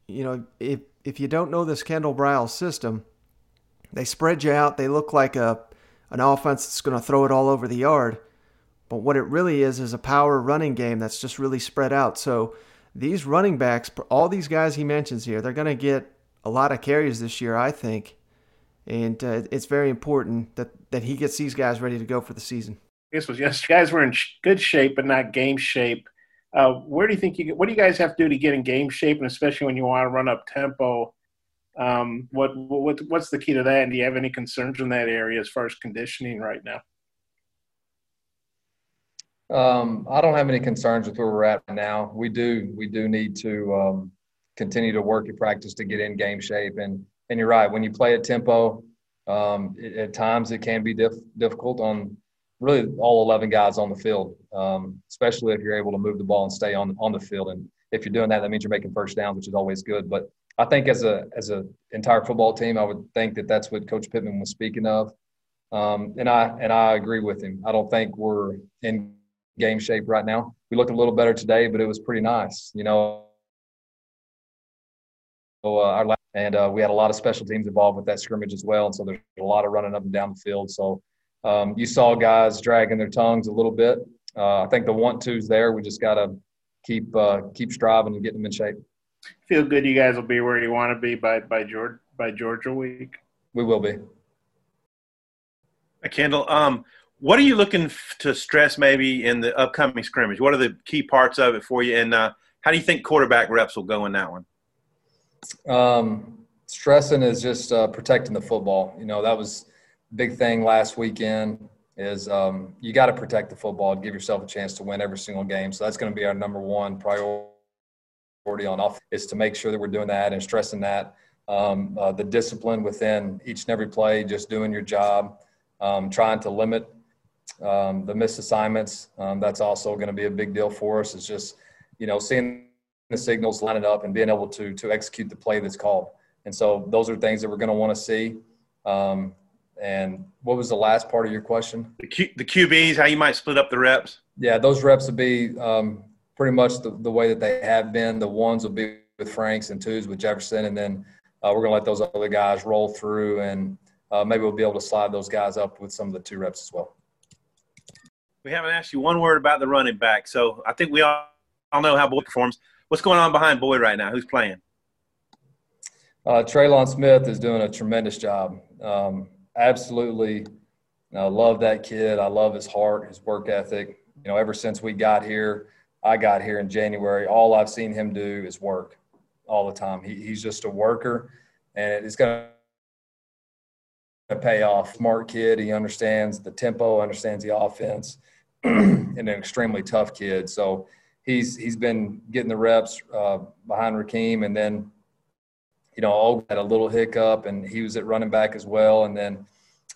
you know, if if you don't know this Kendal Briles system, they spread you out. They look like a an offense that's going to throw it all over the yard. But what it really is is a power running game that's just really spread out. So these running backs, all these guys he mentions here, they're going to get a lot of carries this year, I think. And uh, it's very important that, that he gets these guys ready to go for the season. This was yes, guys were in good shape, but not game shape. Uh, where do you think you? What do you guys have to do to get in game shape, and especially when you want to run up tempo? Um, what what what's the key to that? And do you have any concerns in that area as far as conditioning right now? Um, I don't have any concerns with where we're at now. We do we do need to um, continue to work at practice to get in game shape. And and you're right, when you play at tempo, um, it, at times it can be diff- difficult on really all 11 guys on the field, um, especially if you're able to move the ball and stay on on the field. And if you're doing that, that means you're making first downs, which is always good. But I think as a as a entire football team, I would think that that's what Coach Pittman was speaking of. Um, and I and I agree with him. I don't think we're in game shape right now. We looked a little better today, but it was pretty nice. You know, so, uh, our and uh, we had a lot of special teams involved with that scrimmage as well, and so there's a lot of running up and down the field. So um, you saw guys dragging their tongues a little bit. Uh, I think the one twos there. We just got to keep uh, keep striving and getting them in shape. Feel good. You guys will be where you want to be by by Georgia by Georgia week. We will be. Kendal, um, what are you looking f- to stress maybe in the upcoming scrimmage? What are the key parts of it for you, and uh, how do you think quarterback reps will go in that one? Um, stressing is just uh, protecting the football. You know, that was a big thing last weekend. Is um, you got to protect the football and give yourself a chance to win every single game. So that's going to be our number one priority on off is to make sure that we're doing that and stressing that. Um, uh, the discipline within each and every play, just doing your job, um, trying to limit um, the missed assignments. Um, that's also going to be a big deal for us. It's just, you know, seeing the signals lining up and being able to to execute the play that's called. And so those are things that we're going to want to see. Um, and what was the last part of your question? The, Q, the QBs, how you might split up the reps? Yeah, those reps would be um, pretty much the, the way that they have been. The ones will be with Franks and twos with Jefferson, and then uh, we're going to let those other guys roll through, and uh, maybe we'll be able to slide those guys up with some of the two reps as well. We haven't asked you one word about the running back, so I think we all, all know how Boyd performs. What's going on behind Boyd right now? Who's playing? Uh, Trelon Smith is doing a tremendous job. Um, absolutely I love that kid. I love his heart, his work ethic. You know, ever since we got here, I got here in January, all I've seen him do is work all the time. He, he's just a worker, and it's going to pay off. Smart kid. He understands the tempo, understands the offense, and an extremely tough kid. So he's he's been getting the reps uh, behind Rakeem, and then you know, Og had a little hiccup, and he was at running back as well, and then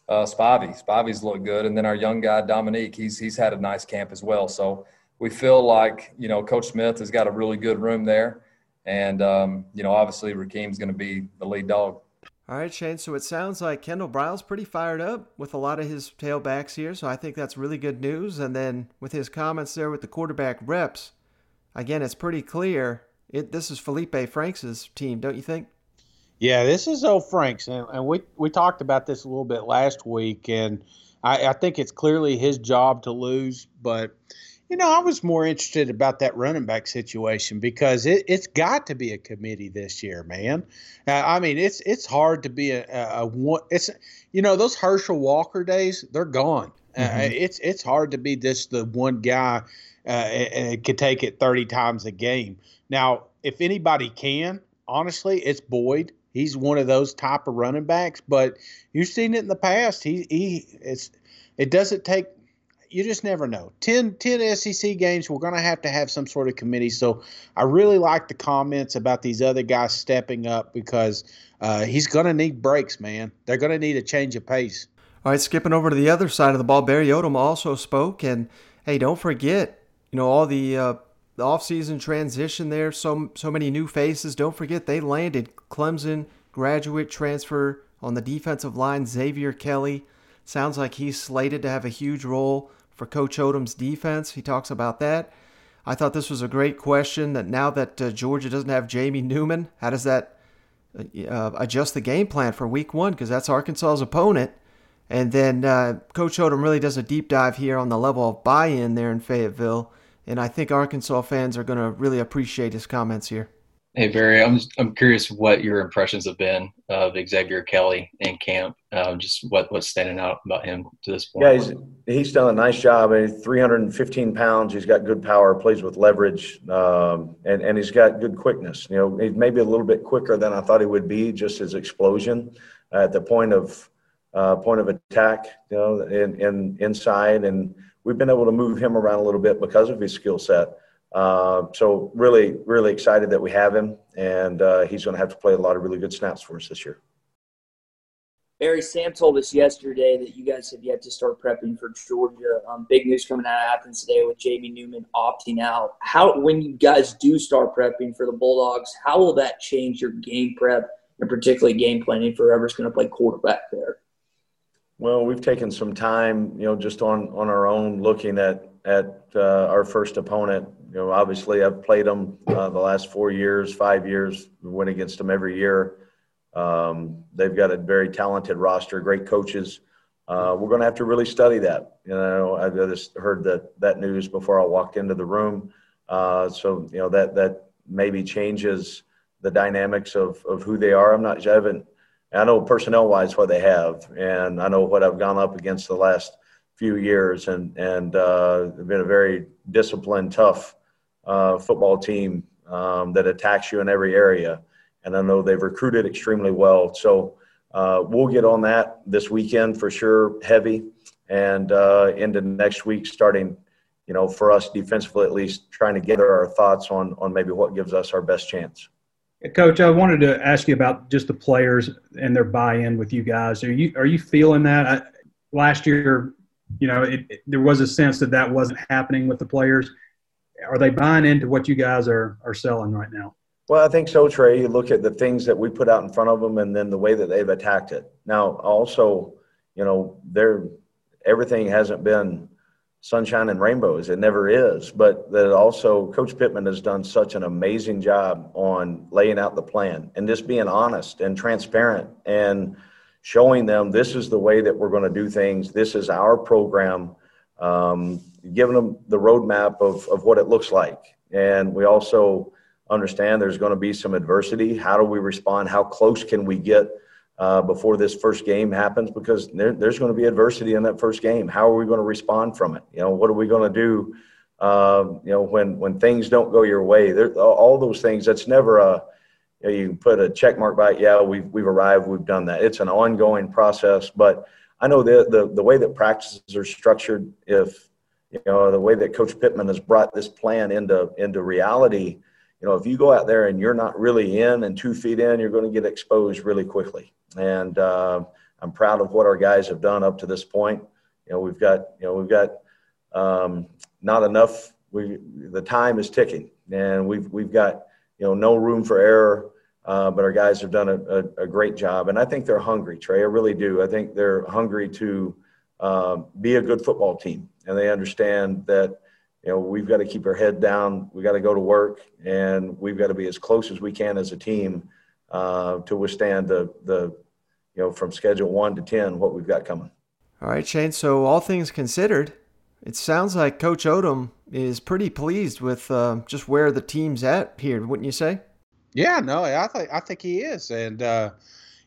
uh, Spivey. Spivey's looked good, and then our young guy Dominique, he's he's had a nice camp as well. So we feel like you know Coach Smith has got a really good room there, and um, you know obviously Rakeem's going to be the lead dog. All right, Shane. So it sounds like Kendal Briles pretty fired up with a lot of his tailbacks here. So I think that's really good news. And then with his comments there with the quarterback reps, again, it's pretty clear. It this is Felipe Franks' team, don't you think? Yeah, this is Old Franks, and, and we we talked about this a little bit last week, and I, I think it's clearly his job to lose. But you know, I was more interested about that running back situation because it, it's got to be a committee this year, man. Uh, I mean, it's it's hard to be a, a, a, one. It's you know those Herschel Walker days, they're gone. Uh, mm-hmm. Uh, it's it's hard to be this the one guy uh, and could take it thirty times a game. Now, if anybody can, honestly, it's Boyd he's one of those type of running backs. But you've seen it in the past. He he it's it doesn't take you just never know. 10, 10 SEC games, we're going to have to have some sort of committee. So I really like the comments about these other guys stepping up because uh, he's going to need breaks, man. They're going to need a change of pace. All right, skipping over to the other side of the ball, Barry Odom also spoke. And hey, don't forget, you know, all the uh, the offseason transition there, so so many new faces. Don't forget they landed Clemson graduate transfer on the defensive line, Xavier Kelly. Sounds like he's slated to have a huge role for Coach Odom's defense. He talks about that. I thought this was a great question that now that uh, Georgia doesn't have Jamie Newman, how does that uh, adjust the game plan for week one? Because that's Arkansas's opponent. And then uh, Coach Odom really does a deep dive here on the level of buy in there in Fayetteville. And I think Arkansas fans are going to really appreciate his comments here. Hey Barry, I'm I'm curious what your impressions have been of Xavier Kelly in camp. Um, just what what's standing out about him to this point. Yeah, he's, he's done a nice job. I mean, 315 pounds. He's got good power. Plays with leverage, um, and and he's got good quickness. You know, he's maybe a little bit quicker than I thought he would be. Just his explosion at the point of uh, point of attack. You know, in, in inside, and we've been able to move him around a little bit because of his skill set. Uh, so really, really excited that we have him, and uh, he's going to have to play a lot of really good snaps for us this year. Barry Sam told us yesterday that you guys have yet to start prepping for Georgia. Um, big news coming out of Athens today with Jamie Newman opting out. How, when you guys do start prepping for the Bulldogs, how will that change your game prep and particularly game planning for whoever's going to play quarterback there? Well, we've taken some time, you know, just on on our own, looking at at uh, our first opponent you know, obviously I've played them uh, the last four years, five years, win against them every year. Um, they've got a very talented roster, great coaches. Uh, we're going to have to really study that. You know, I just heard that that news before I walked into the room. Uh, so you know that that maybe changes the dynamics of of who they are. I'm not. I haven't. I know personnel wise what they have, and I know what I've gone up against the last few years, and and uh, been a very disciplined, tough uh, football team um, that attacks you in every area. And I know they've recruited extremely well. So uh, we'll get on that this weekend for sure, heavy, and uh, into next week, starting, you know, for us defensively at least, trying to gather our thoughts on on maybe what gives us our best chance. Coach, I wanted to ask you about just the players and their buy-in with you guys. Are you are you feeling that? I, last year, you know, it, it, there was a sense that that wasn't happening with the players are they buying into what you guys are are selling right now? Well, I think so, Trey. You look at the things that we put out in front of them, and then the way that they've attacked it. Now, also, you know, they're everything hasn't been sunshine and rainbows. It never is. But that also, Coach Pittman has done such an amazing job on laying out the plan and just being honest and transparent and showing them this is the way that we're going to do things. This is our program, um, giving them the roadmap of, of what it looks like. And we also understand there's going to be some adversity. How do we respond? How close can we get? Uh, before this first game happens because there, there's going to be adversity in that first game. How are we going to respond from it? You know, what are we going to do? Uh, you know, when when things don't go your way, there all those things. That's never a you, know, you put a check mark by it. Yeah, we've we've arrived. We've done that. It's an ongoing process. But I know the the the way that practices are structured. If you know the way that Coach Pittman has brought this plan into into reality. You know, if you go out there and you're not really in and two feet in, you're going to get exposed really quickly and uh, I'm proud of what our guys have done up to this point. You know, we've got you know we've got um, not enough. We the time is ticking, and we've we've got you know no room for error. Uh, but our guys have done a, a, a, great job, and I think they're hungry, Trey. I really do. I think they're hungry to uh, be a good football team, and they understand that you know we've got to keep our head down. We got to go to work, and we've got to be as close as we can as a team uh, to withstand the the you know from schedule one to ten what we've got coming. All right, Shane. So all things considered, it sounds like Coach Odom is pretty pleased with uh, just where the team's at here, wouldn't you say? Yeah, no, I think I think he is, and uh,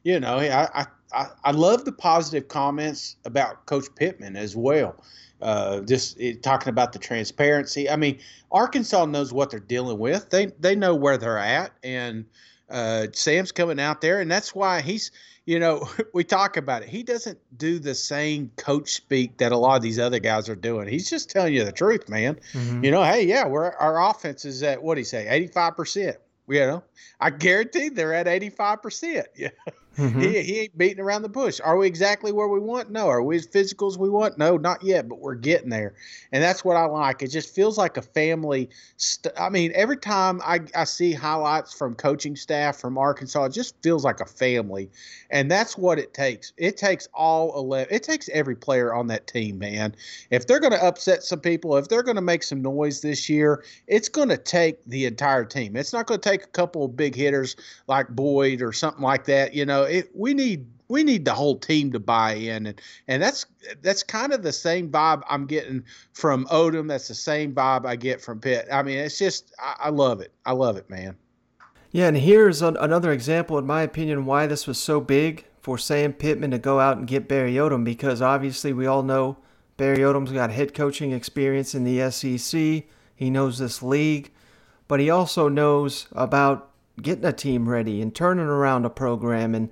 you know, I, I I love the positive comments about Coach Pittman as well. Uh, just it, talking about the transparency. I mean, Arkansas knows what they're dealing with. They they know where they're at, and uh, Sam's coming out there, and that's why he's, you know, we talk about it. He doesn't do the same coach speak that a lot of these other guys are doing. He's just telling you the truth, man. Mm-hmm. You know, hey, yeah, we're our offense is at what do you say, eighty five percent. You know, I guarantee they're at eighty five percent. Yeah. Mm-hmm. He, he ain't beating around the bush. Are we exactly where we want? No. Are we as physical as we want? No, not yet, but we're getting there. And that's what I like. It just feels like a family. St- I mean, every time I, I see highlights from coaching staff from Arkansas, it just feels like a family. And that's what it takes. It takes all 11, it takes every player on that team, man. If they're going to upset some people, if they're going to make some noise this year, it's going to take the entire team. It's not going to take a couple of big hitters like Boyd or something like that. You know, it, we need we need the whole team to buy in and and that's that's kind of the same vibe I'm getting from Odom. That's the same vibe I get from Pitt. I mean, it's just I, I love it. I love it, man. Yeah, and here's an, another example, in my opinion, why this was so big for Sam Pittman to go out and get Barry Odom because obviously we all know Barry Odom's got head coaching experience in the SEC. He knows this league, but he also knows about getting a team ready and turning around a program and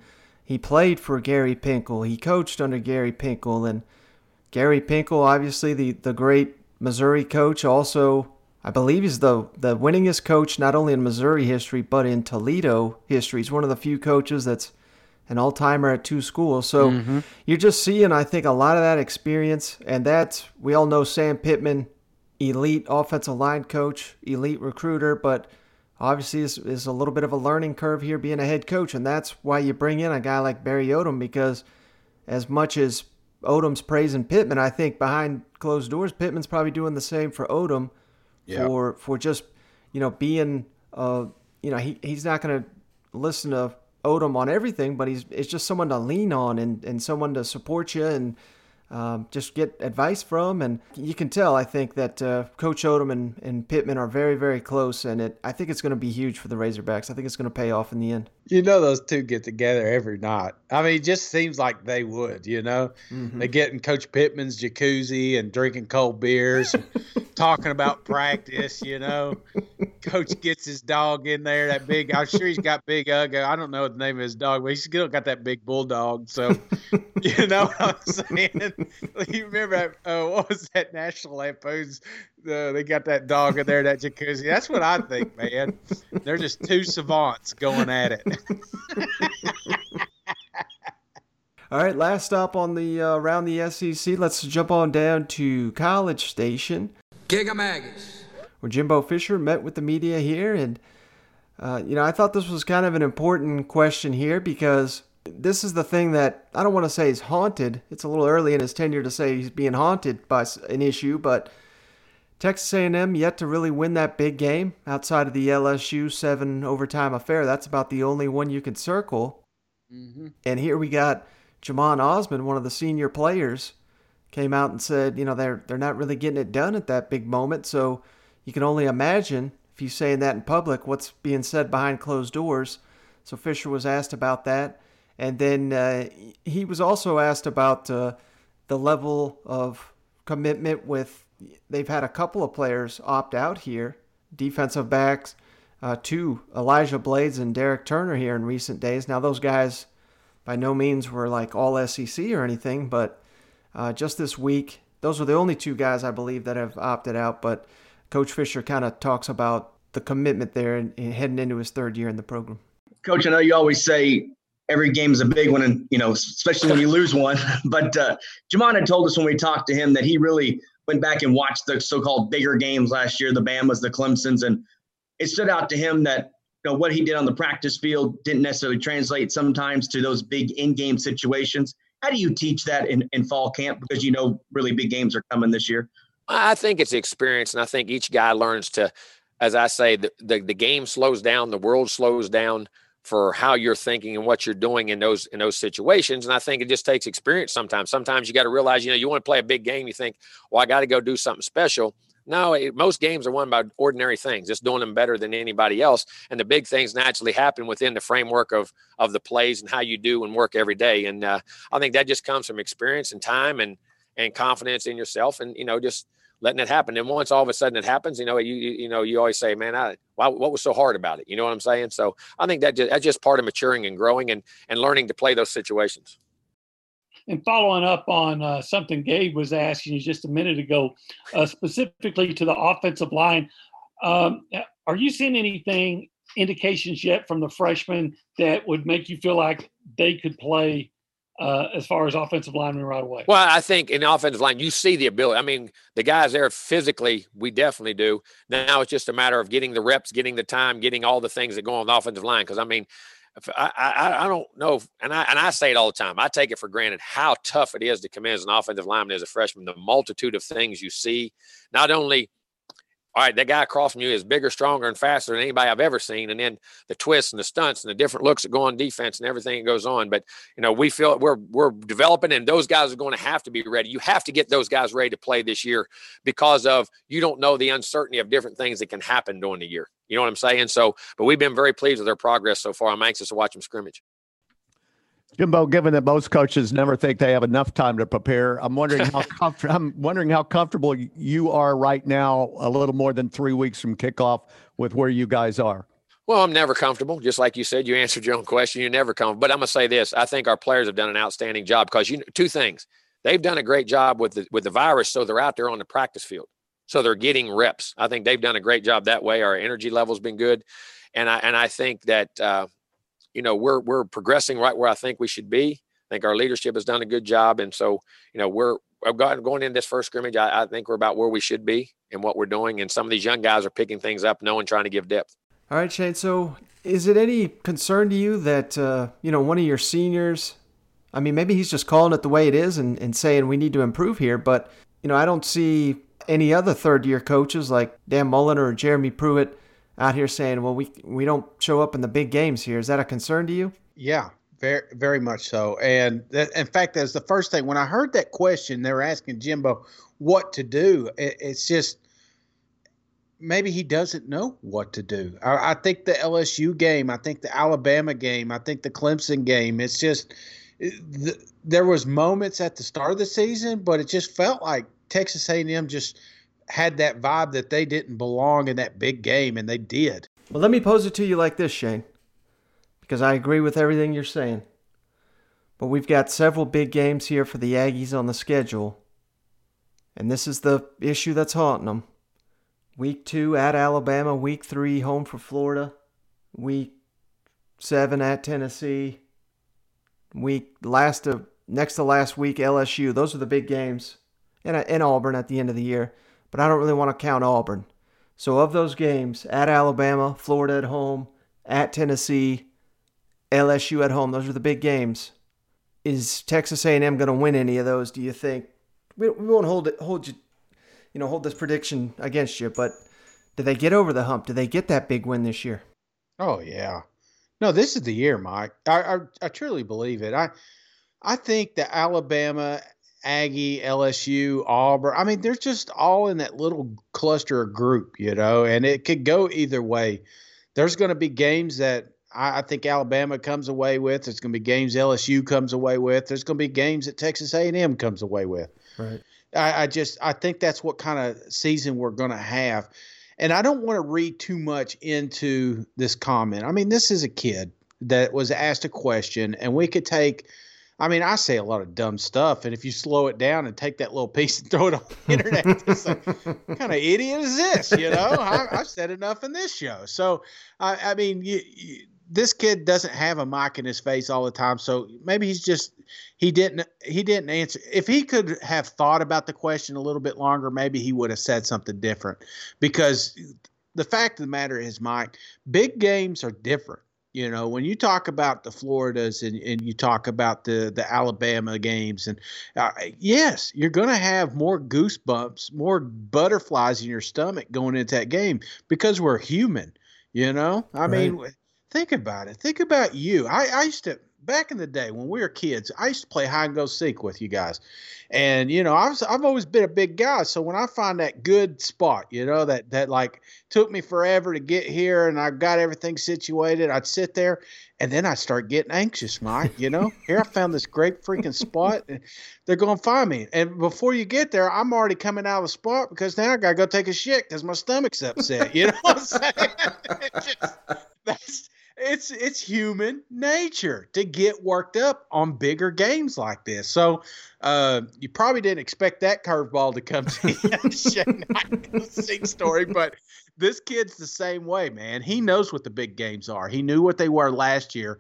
he played for Gary Pinkel. He coached under Gary Pinkel. And Gary Pinkel, obviously the, the great Missouri coach, also, I believe he's the, the winningest coach not only in Missouri history, but in Toledo history. He's one of the few coaches that's an all timer at two schools. So mm-hmm. you're just seeing, I think, a lot of that experience. And that's, we all know Sam Pittman, elite offensive line coach, elite recruiter, but obviously is, is a little bit of a learning curve here being a head coach, and that's why you bring in a guy like Barry Odom because as much as Odom's praising Pittman, I think behind closed doors, Pittman's probably doing the same for Odom yeah. for for just you know being uh you know he he's not going to listen to Odom on everything, but he's it's just someone to lean on and and someone to support you and um, just get advice from. And you can tell, I think, that uh, Coach Odom and, and Pittman are very, very close. And it, I think it's going to be huge for the Razorbacks. I think it's going to pay off in the end. You know, those two get together every night. I mean, it just seems like they would, you know? Mm-hmm. They get in Coach Pittman's jacuzzi and drinking cold beers, talking about practice, you know? Coach gets his dog in there, that big, I'm sure he's got Big Uggo. I don't know what the name of his dog, but he's still got that big bulldog. So, you know what I'm saying? you remember uh, what was that National Lampoon's? Uh, they got that dog in there, that jacuzzi. That's what I think, man. They're just two savants going at it. All right, last stop on the uh, around the SEC. Let's jump on down to College Station. Gig 'em Aggies. where Jimbo Fisher met with the media here. And, uh, you know, I thought this was kind of an important question here because this is the thing that I don't want to say is haunted. It's a little early in his tenure to say he's being haunted by an issue, but Texas A&M yet to really win that big game outside of the LSU seven overtime affair. That's about the only one you can circle. Mm-hmm. And here we got Jhamon Ausbon, one of the senior players, came out and said, you know, they're they're not really getting it done at that big moment. So you can only imagine if he's saying that in public, what's being said behind closed doors. So Fisher was asked about that, and then uh, he was also asked about uh, the level of commitment with. They've had a couple of players opt out here, defensive backs, uh, two Elijah Blades and Derrick Tucker here in recent days. Now those guys by no means were like all SEC or anything, but uh, just this week, those are the only two guys I believe that have opted out. But Coach Fisher kind of talks about the commitment there and, and heading into his third year in the program. Coach, I know you always say every game is a big one, and you know, especially when you lose one. But uh, Jhamon had told us when we talked to him that he really went back and watched the so-called bigger games last year, the Bama's, the Clemson's, and it stood out to him that you know, what he did on the practice field didn't necessarily translate sometimes to those big in-game situations. How do you teach that in, in fall camp? Because you know really big games are coming this year. I think it's experience, and I think each guy learns to, as I say, the, the, the game slows down, the world slows down for how you're thinking and what you're doing in those in those situations. And I think it just takes experience sometimes. Sometimes you got to realize, you know, you want to play a big game, you think, well, I got to go do something special. No, it, most games are won by ordinary things, just doing them better than anybody else. And the big things naturally happen within the framework of of the plays and how you do and work every day. And uh, I think that just comes from experience and time and and confidence in yourself, and you know just letting it happen. And once all of a sudden it happens, you know, you you, you know, you always say, "Man, I, why, what was so hard about it?" You know what I'm saying? So I think that just, that's just part of maturing and growing and and learning to play those situations. And following up on uh, something Gabe was asking you just a minute ago, uh, specifically to the offensive line, um, are you seeing anything, indications yet from the freshmen that would make you feel like they could play uh, as far as offensive linemen right away? Well, I think in the offensive line, you see the ability. I mean, the guys there physically, we definitely do. Now it's just a matter of getting the reps, getting the time, getting all the things that go on the offensive line. Because I mean, I, I, I don't know, if, and I and I say it all the time. I take it for granted how tough it is to come in as an offensive lineman as a freshman. The multitude of things you see, not only all right, that guy across from you is bigger, stronger, and faster than anybody I've ever seen. And then the twists and the stunts and the different looks that go on defense and everything that goes on. But you know, we feel we're we're developing, and those guys are going to have to be ready. You have to get those guys ready to play this year because of you don't know the uncertainty of different things that can happen during the year. You know what I'm saying? So, but we've been very pleased with their progress so far. I'm anxious to watch them scrimmage. Jimbo, given that most coaches never think they have enough time to prepare, I'm wondering how comf- I'm wondering how comfortable you are right now, a little more than three weeks from kickoff, with where you guys are. Well, I'm never comfortable. Just like you said, you answered your own question. You're never comfortable. But I'm gonna say this: I think our players have done an outstanding job because you two things. They've done a great job with the with the virus, so they're out there on the practice field, so they're getting reps. I think they've done a great job that way. Our energy level's been good, and I and I think that uh, you know we're we're progressing right where I think we should be. I think our leadership has done a good job, and so you know we're going in this first scrimmage. I, I think we're about where we should be and what we're doing, and some of these young guys are picking things up, knowing trying to give depth. All right, Shane. So, is it any concern to you that uh, you know one of your seniors? I mean, maybe he's just calling it the way it is and, and saying we need to improve here. But you know, I don't see any other third year coaches like Dan Mullen or Jeremy Pruitt out here saying, "Well, we we don't show up in the big games here." Is that a concern to you? Yeah, very very much so. And that, in fact, that's the first thing when I heard that question. They were asking Jimbo what to do. It, it's just maybe he doesn't know what to do. I, I, think the LSU game, I think the Alabama game, I think the Clemson game. It's just the, there was moments at the start of the season, but it just felt like Texas A&M just had that vibe that they didn't belong in that big game, and they did. Well, let me pose it to you like this, Shane, because I agree with everything you're saying. But we've got several big games here for the Aggies on the schedule, and this is the issue that's haunting them. Week two at Alabama, week three home for Florida, week seven at Tennessee, week last of next to last week LSU. Those are the big games, and in Auburn at the end of the year but I don't really want to count Auburn. So of those games, at Alabama, Florida at home, at Tennessee, LSU at home, those are the big games. Is Texas A&M going to win any of those? Do you think? We, won't hold it, hold you, you know, hold this prediction against you, but do they get over the hump? Do they get that big win this year? Oh yeah, no, this is the year, Mike. I I, I truly believe it. I I think that Alabama, Aggie, LSU, Auburn. I mean, they're just all in that little cluster of group, you know, and it could go either way. There's going to be games that I, I think Alabama comes away with. There's going to be games LSU comes away with. There's going to be games that Texas A&M comes away with. Right. I, I just I think that's what kind of season we're going to have. And I don't want to read too much into this comment. I mean, this is a kid that was asked a question, and we could take. I mean, I say a lot of dumb stuff, and if you slow it down and take that little piece and throw it on the internet, it's like, what kind of idiot is this? You know, I, have said enough in this show. So, I, I mean, you, you, this kid doesn't have a mic in his face all the time, so maybe he's just he didn't he didn't answer. If he could have thought about the question a little bit longer, maybe he would have said something different. Because the fact of the matter is, Mike, big games are different. You know, when you talk about the Floridas and, and you talk about the the Alabama games, and uh, yes, you're going to have more goosebumps, more butterflies in your stomach going into that game because we're human. You know, I right. mean, think about it. Think about you. I, I used to back in the day when we were kids. I used to play hide and go seek with you guys, and you know I was I've always been a big guy. So when I find that good spot, you know that that like took me forever to get here, and I got everything situated, I'd sit there, and then I start getting anxious, Mike. You know, here I found this great freaking spot, and they're gonna find me. And before you get there, I'm already coming out of the spot because now I gotta go take a shit because my stomach's upset. You know what I'm saying? just, that's it's it's human nature to get worked up on bigger games like this. So uh, you probably didn't expect that curveball to come to you, Shane story, but this kid's the same way, man. He knows what the big games are. He knew what they were last year.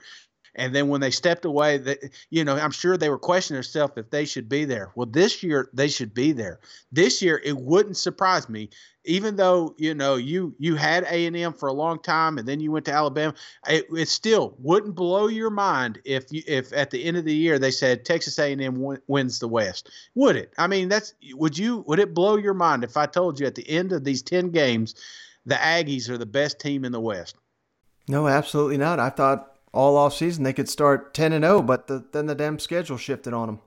And then when they stepped away, that you know, I'm sure they were questioning themselves if they should be there. Well, this year they should be there. This year it wouldn't surprise me even though you know you you had A and M for a long time, and then you went to Alabama, it, it, still wouldn't blow your mind if you if at the end of the year they said Texas A and M w- wins the West, would it? I mean, that's would you would it blow your mind if I told you at the end of these ten games, the Aggies are the best team in the West? No, absolutely not. I thought all off season they could start ten and zero, oh, but the, then the damn schedule shifted on them.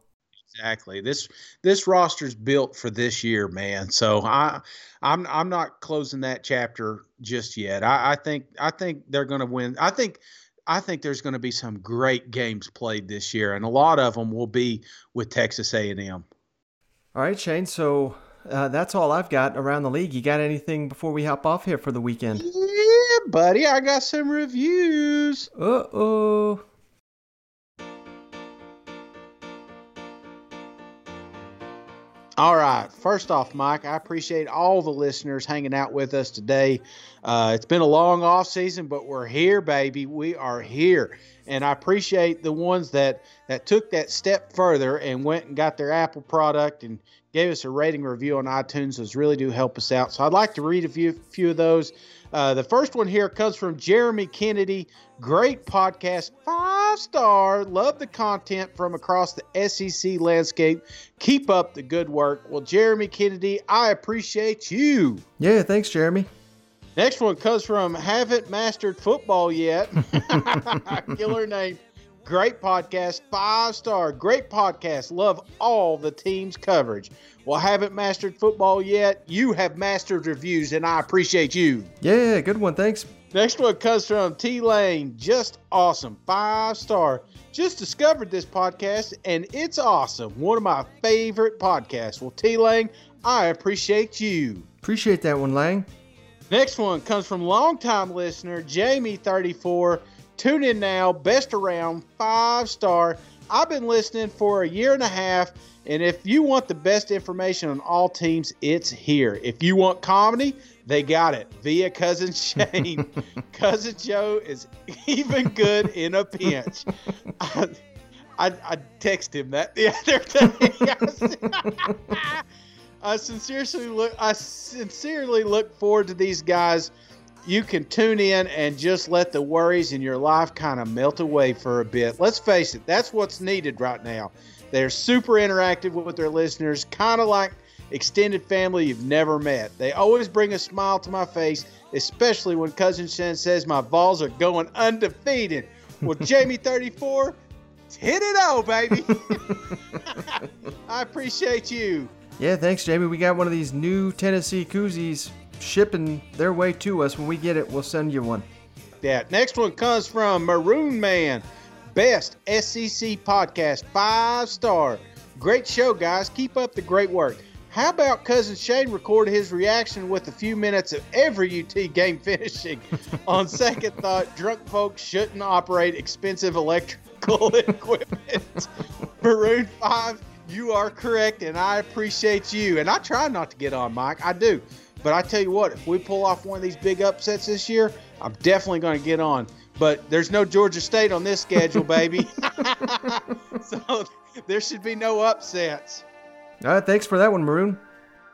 Exactly. This this roster's built for this year, man. So I I'm I'm not closing that chapter just yet. I, I think I think they're going to win. I think I think there's going to be some great games played this year, and a lot of them will be with Texas A&M. All right, Shane. So uh, that's all I've got around the league. You got anything before we hop off here for the weekend? Yeah, buddy. I got some reviews. Uh oh. All right. First off, Mike, I appreciate all the listeners hanging out with us today. Uh, it's been a long off season, but we're here, baby. We are here, and I appreciate the ones that that took that step further and went and got their Apple product and gave us a rating review on iTunes. Those really do help us out. So I'd like to read a few few of those. Uh, the first one here comes from Jeremy Kennedy. Great podcast, five star. Love the content from across the SEC landscape. Keep up the good work. Well, Jeremy Kennedy, I appreciate you. Yeah, thanks, Jeremy. Next one comes from Haven't Mastered Football Yet. Killer name. Great podcast, five star. Great podcast. Love all the team's coverage. Well, haven't mastered football yet. You have mastered reviews, and I appreciate you. Yeah, good one. Thanks. Next one comes from T Lane. Just awesome. Five star. Just discovered this podcast, and it's awesome. One of my favorite podcasts. Well, T Lane, I appreciate you. Appreciate that one, Lang. Next one comes from longtime listener Jamie34. Tune in now. Best around. Five star. I've been listening for a year and a half and if you want the best information on all teams, it's here. If you want comedy, they got it via Cousin Shane. Cousin Joe is even good in a pinch. I, I, I text him that the other day. I sincerely look. I sincerely look forward to these guys. You can tune in and just let the worries in your life kind of melt away for a bit. Let's face it, that's what's needed right now. They're super interactive with their listeners, kind of like extended family you've never met. They always bring a smile to my face, especially when Cousin Shen says my balls are going undefeated. Well, Jamie 34, hit it all, baby. I appreciate you. Yeah, thanks, Jamie. We got one of these new Tennessee koozies shipping their way to us. When we get it, we'll send you one. Yeah. Next one comes from Maroon Man. Best SEC podcast, five star. Great show, guys. Keep up the great work. How about cousin Shane record his reaction with a few minutes of every UT game finishing? On second thought, drunk folks shouldn't operate expensive electrical equipment. Maroon 5, you are correct, and I appreciate you. And I try not to get on, Mike. I do. But I tell you what, if we pull off one of these big upsets this year, I'm definitely going to get on. But there's no Georgia State on this schedule, baby. so there should be no upsets. All right, thanks for that one, Maroon.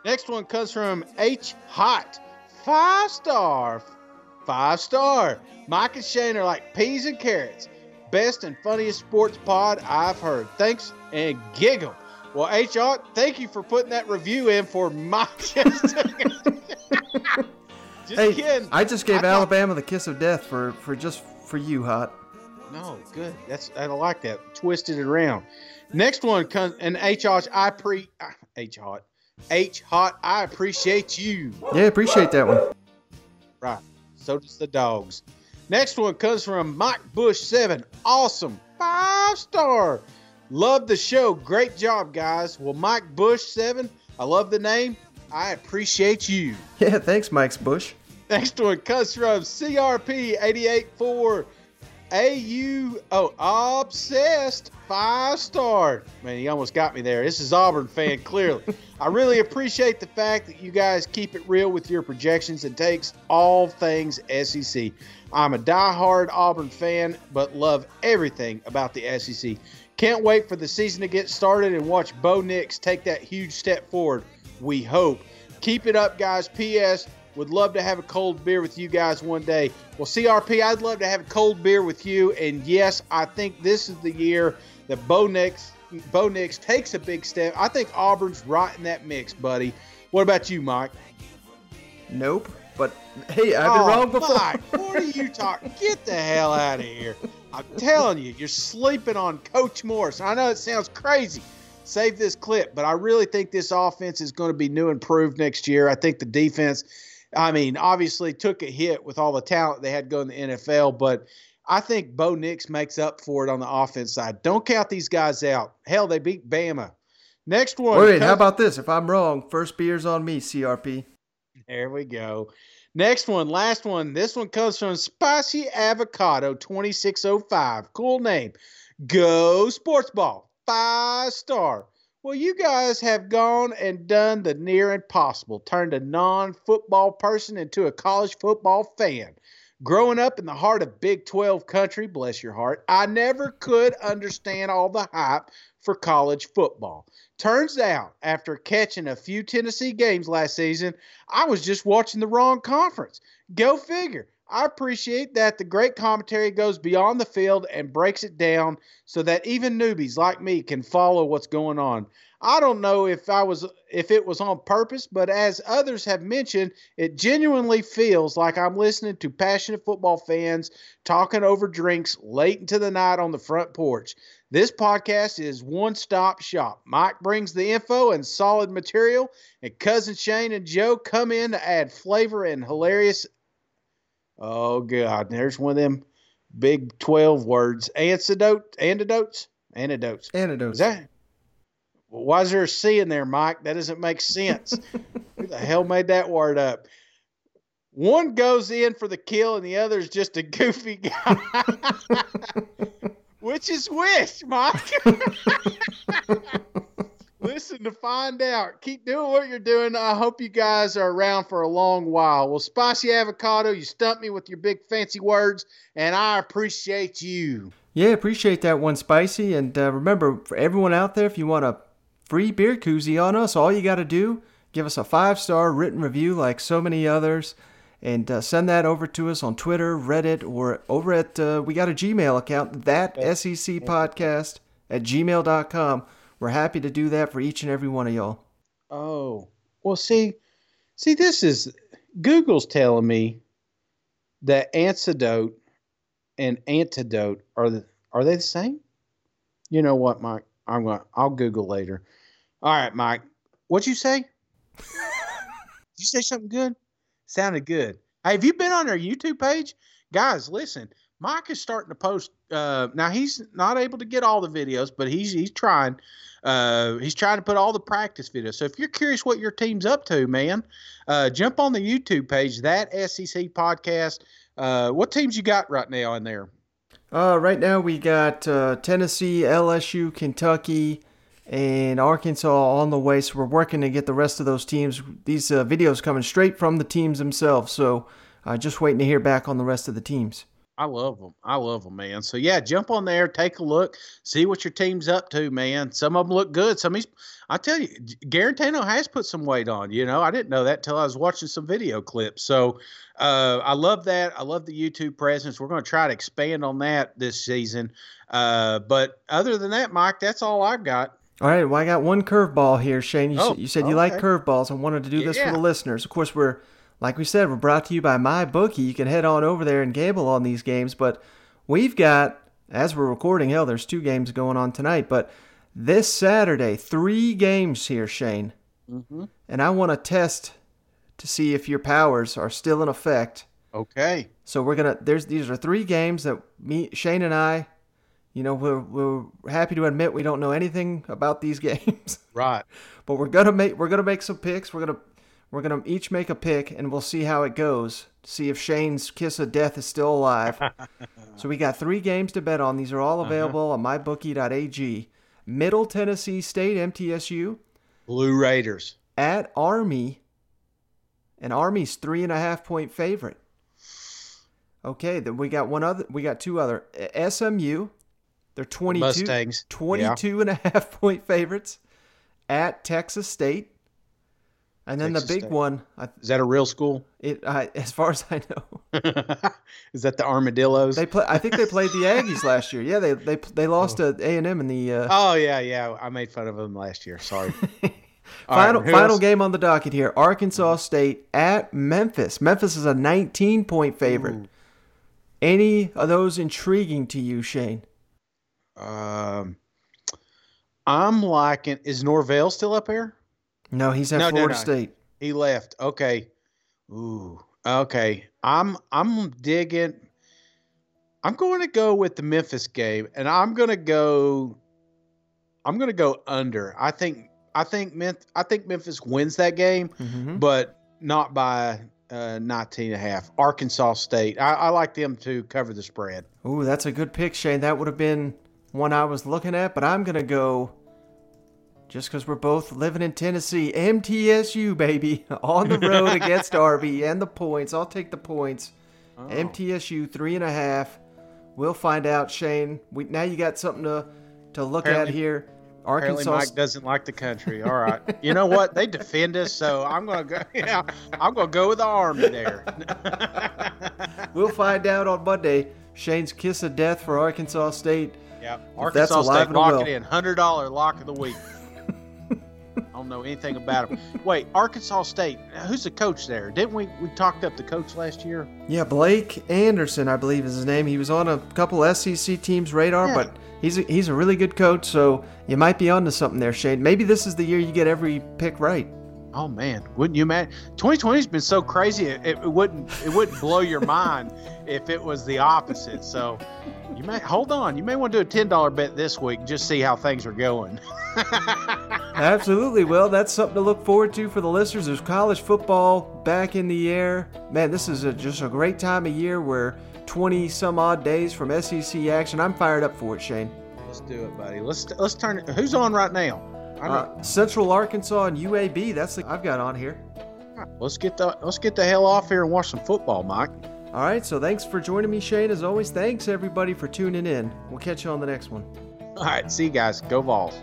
Next one comes from H Hot. Five star. Five star. Mike and Shane are like peas and carrots. Best and funniest sports pod I've heard. Thanks and giggle. Well, H Hot, thank you for putting that review in for Mike. just hey, kidding. I just gave I thought- Alabama the kiss of death for, for just for you, Hot. No, good. That's I like that. Twisted it around. Next one comes and H Hot. I pre ah, H Hot. H Hot. I appreciate you. Yeah, appreciate that one. Right. So does the dogs. Next one comes from Mike Bush Seven. Awesome. Five star. Love the show. Great job, guys. Well, Mike Bush Seven. I love the name. I appreciate you. Yeah, thanks, Mike's Bush. Next one comes from CRP 884 AU. Oh, obsessed. Five star. Man, you almost got me there. This is Auburn fan, clearly. I really appreciate the fact that you guys keep it real with your projections and takes all things SEC. I'm a die-hard Auburn fan, but love everything about the SEC. Can't wait for the season to get started and watch Bo Nix take that huge step forward. We hope. Keep it up, guys. P.S. Would love to have a cold beer with you guys one day. Well, CRP, I'd love to have a cold beer with you. And yes, I think this is the year that Bo Nix, Bo Nix takes a big step. I think Auburn's right in that mix, buddy. What about you, Mike? Nope. But hey, I've been Oh, wrong before. Mike, what are you talking? Get the hell out of here. I'm telling you, you're sleeping on Coach Morris. I know it sounds crazy. Save this clip, but I really think this offense is going to be new and improved next year. I think the defense, I mean, obviously took a hit with all the talent they had going in the NFL, but I think Bo Nix makes up for it on the offense side. Don't count these guys out. Hell, they beat Bama. Next one. Wait, how about this? If I'm wrong, first beer's on me, CRP. There we go. Next one, last one. This one comes from Spicy Avocado 2605. Cool name. Go Sports Ball. Five star. Well, you guys have gone and done the near impossible, turned a non football person into a college football fan. Growing up in the heart of Big 12 country, bless your heart, I never could understand all the hype for college football. Turns out, after catching a few Tennessee games last season, I was just watching the wrong conference. Go figure. I appreciate that the great commentary goes beyond the field and breaks it down so that even newbies like me can follow what's going on. I don't know if I was if it was on purpose, but as others have mentioned, it genuinely feels like I'm listening to passionate football fans talking over drinks late into the night on the front porch. This podcast is one stop shop. Mike brings the info and solid material, and cousin Shane and Joe come in to add flavor and hilarious. Oh God, there's one of them big twelve words. Antidote, antidotes, antidotes, antidotes. Is that? Why is there a C in there, Mike? That doesn't make sense. Who the hell made that word up? One goes in for the kill, and the other is just a goofy guy. which is which, Mike? Listen to find out. Keep doing what you're doing. I hope you guys are around for a long while. Well, Spicy Avocado, you stumped me with your big fancy words, and I appreciate you. Yeah, appreciate that one, Spicy. And uh, remember, for everyone out there, if you want a free beer koozie on us, all you got to do give us a five star written review like so many others. And uh, send that over to us on Twitter, Reddit, or over at, uh, we got a Gmail account, that SEC podcast at gmail.com. We're happy to do that for each and every one of y'all. Oh, well, see, see, this is Google's telling me that antidote and antidote are the are they the same? You know what, Mike? I'm going. I'll Google later. All right, Mike. What'd you say? Did you say something good? Sounded good. Hey, have you been on our YouTube page, guys? Listen, Mike is starting to post. Uh, now he's not able to get all the videos, but he's he's trying. Uh, he's trying to put all the practice videos. So if you're curious what your team's up to, man, uh, jump on the YouTube page, that SEC podcast. Uh, what teams you got right now in there? Uh, right now we got uh, Tennessee, LSU, Kentucky, and Arkansas on the way. So we're working to get the rest of those teams. These uh, videos coming straight from the teams themselves. So uh, just waiting to hear back on the rest of the teams. I love them. I love them, man. So yeah, jump on there, take a look, see what your team's up to, man. Some of them look good. Some these, I tell you, Guarantano has put some weight on. You know, I didn't know that until I was watching some video clips. So uh, I love that. I love the YouTube presence. We're going to try to expand on that this season. Uh, but other than that, Mike, that's all I've got. All right. Well, I got one curveball here, Shane. You, Oh, said, you said you like curveballs. I wanted to do this for the listeners. Of course, we're like we said, we're brought to you by my bookie. You can head on over there and gamble on these games. But we've got, as we're recording, hell, there's two games going on tonight. But this Saturday, three games here, Shane. Mm-hmm. And I want to test to see if your powers are still in effect. Okay. So we're gonna. There's these are three games that me, Shane, and I. You know, we're we're happy to admit we don't know anything about these games. Right. But we're gonna make we're gonna make some picks. We're gonna we're gonna each make a pick, and we'll see how it goes. See if Shane's kiss of death is still alive. so we got three games to bet on. These are all uh-huh. available on mybookie.ag. Middle Tennessee State MTSU Blue Raiders. at Army, and Army's three and a half point favorite. Okay, then we got one other. We got two other SMU. They're 22, Mustangs, 22 and a half point favorites at Texas State. And then Texas the big State. one, I, Is that a real school? it I, as far as I know, Is that the Armadillos? they play. I think they played the Aggies last year. Yeah, they they they lost to A and M in the uh, Oh yeah, yeah. I made fun of them last year. Sorry. Final right, final else? game on the docket here. Arkansas State at Memphis. Memphis is a 19 point favorite. Any of those intriguing to you, Shane? Um, I'm liking. Is Norvell still up here? No, he's at No, no, Florida no. State. He left. Okay. Ooh. Okay. I'm I'm digging. I'm going to go with the Memphis game, and I'm going to go. I'm going to go under. I think. I think. Memphis, I think Memphis wins that game, Mhm. but not by uh, 19 and a half. Arkansas State. I, I like them to cover the spread. Ooh, that's a good pick, Shane. That would have been one I was looking at, but I'm gonna go. Just because we're both living in Tennessee, MTSU baby on the road against Army and the points. I'll take the points. Oh. MTSU three and a half. We'll find out, Shane. We now you got something to to look at Apparently- here. Apparently, Arkansas. Mike doesn't like the country. All right, you know what? They defend us, so I'm gonna go. Yeah, I'm gonna go with the army there. We'll find out on Monday. Shane's kiss of death for Arkansas State. Yeah, If Arkansas State locking in hundred dollar lock of the week. I don't know anything about them. Wait, Arkansas State. Who's the coach there? Didn't we we talked up the coach last year? Yeah, Blake Anderson, I believe is his name. He was on a couple SEC teams' radar, Yeah. but he's a, he's a really good coach. So you might be onto something there, Shane. Maybe this is the year you get every pick right. Oh man, wouldn't you man? 2020's been so crazy. It, it wouldn't it wouldn't blow your mind if it was the opposite. So you may hold on. You may want to do a ten dollar bet this week. Just see how things are going. Absolutely. Well, that's something to look forward to for the listeners. There's college football back in the air. Man, this is a, just a great time of year where 20 some odd days from SEC action. I'm fired up for it, Shane. Let's do it, buddy. Let's let's turn it. Who's on right now? Uh, Central Arkansas and UAB. That's the I've got on here. let's get the let's get the hell off here and watch some football, Mike. All right. So thanks for joining me, Shane. As always, thanks everybody for tuning in. We'll catch you on the next one. All right, see you guys. Go Vols.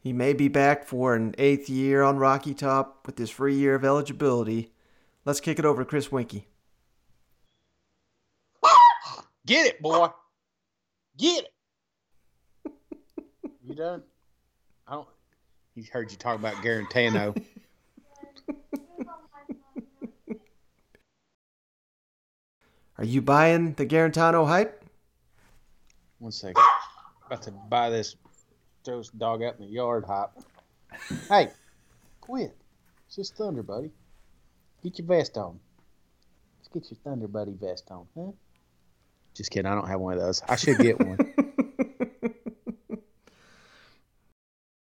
He may be back for an eighth year on Rocky Top with his free year of eligibility. Let's kick it over to Chris Weinke. Get it, boy. Get it. you done? I don't. He heard you talk about Guarantano. Are you buying the Guarantano hype? One second. About to buy this. Throw this dog out in the yard hop. Hey, quit. It's just Thunder, buddy. Get your vest on. Let's get your Thunder Buddy vest on, huh? Just kidding. I don't have one of those. I should get one.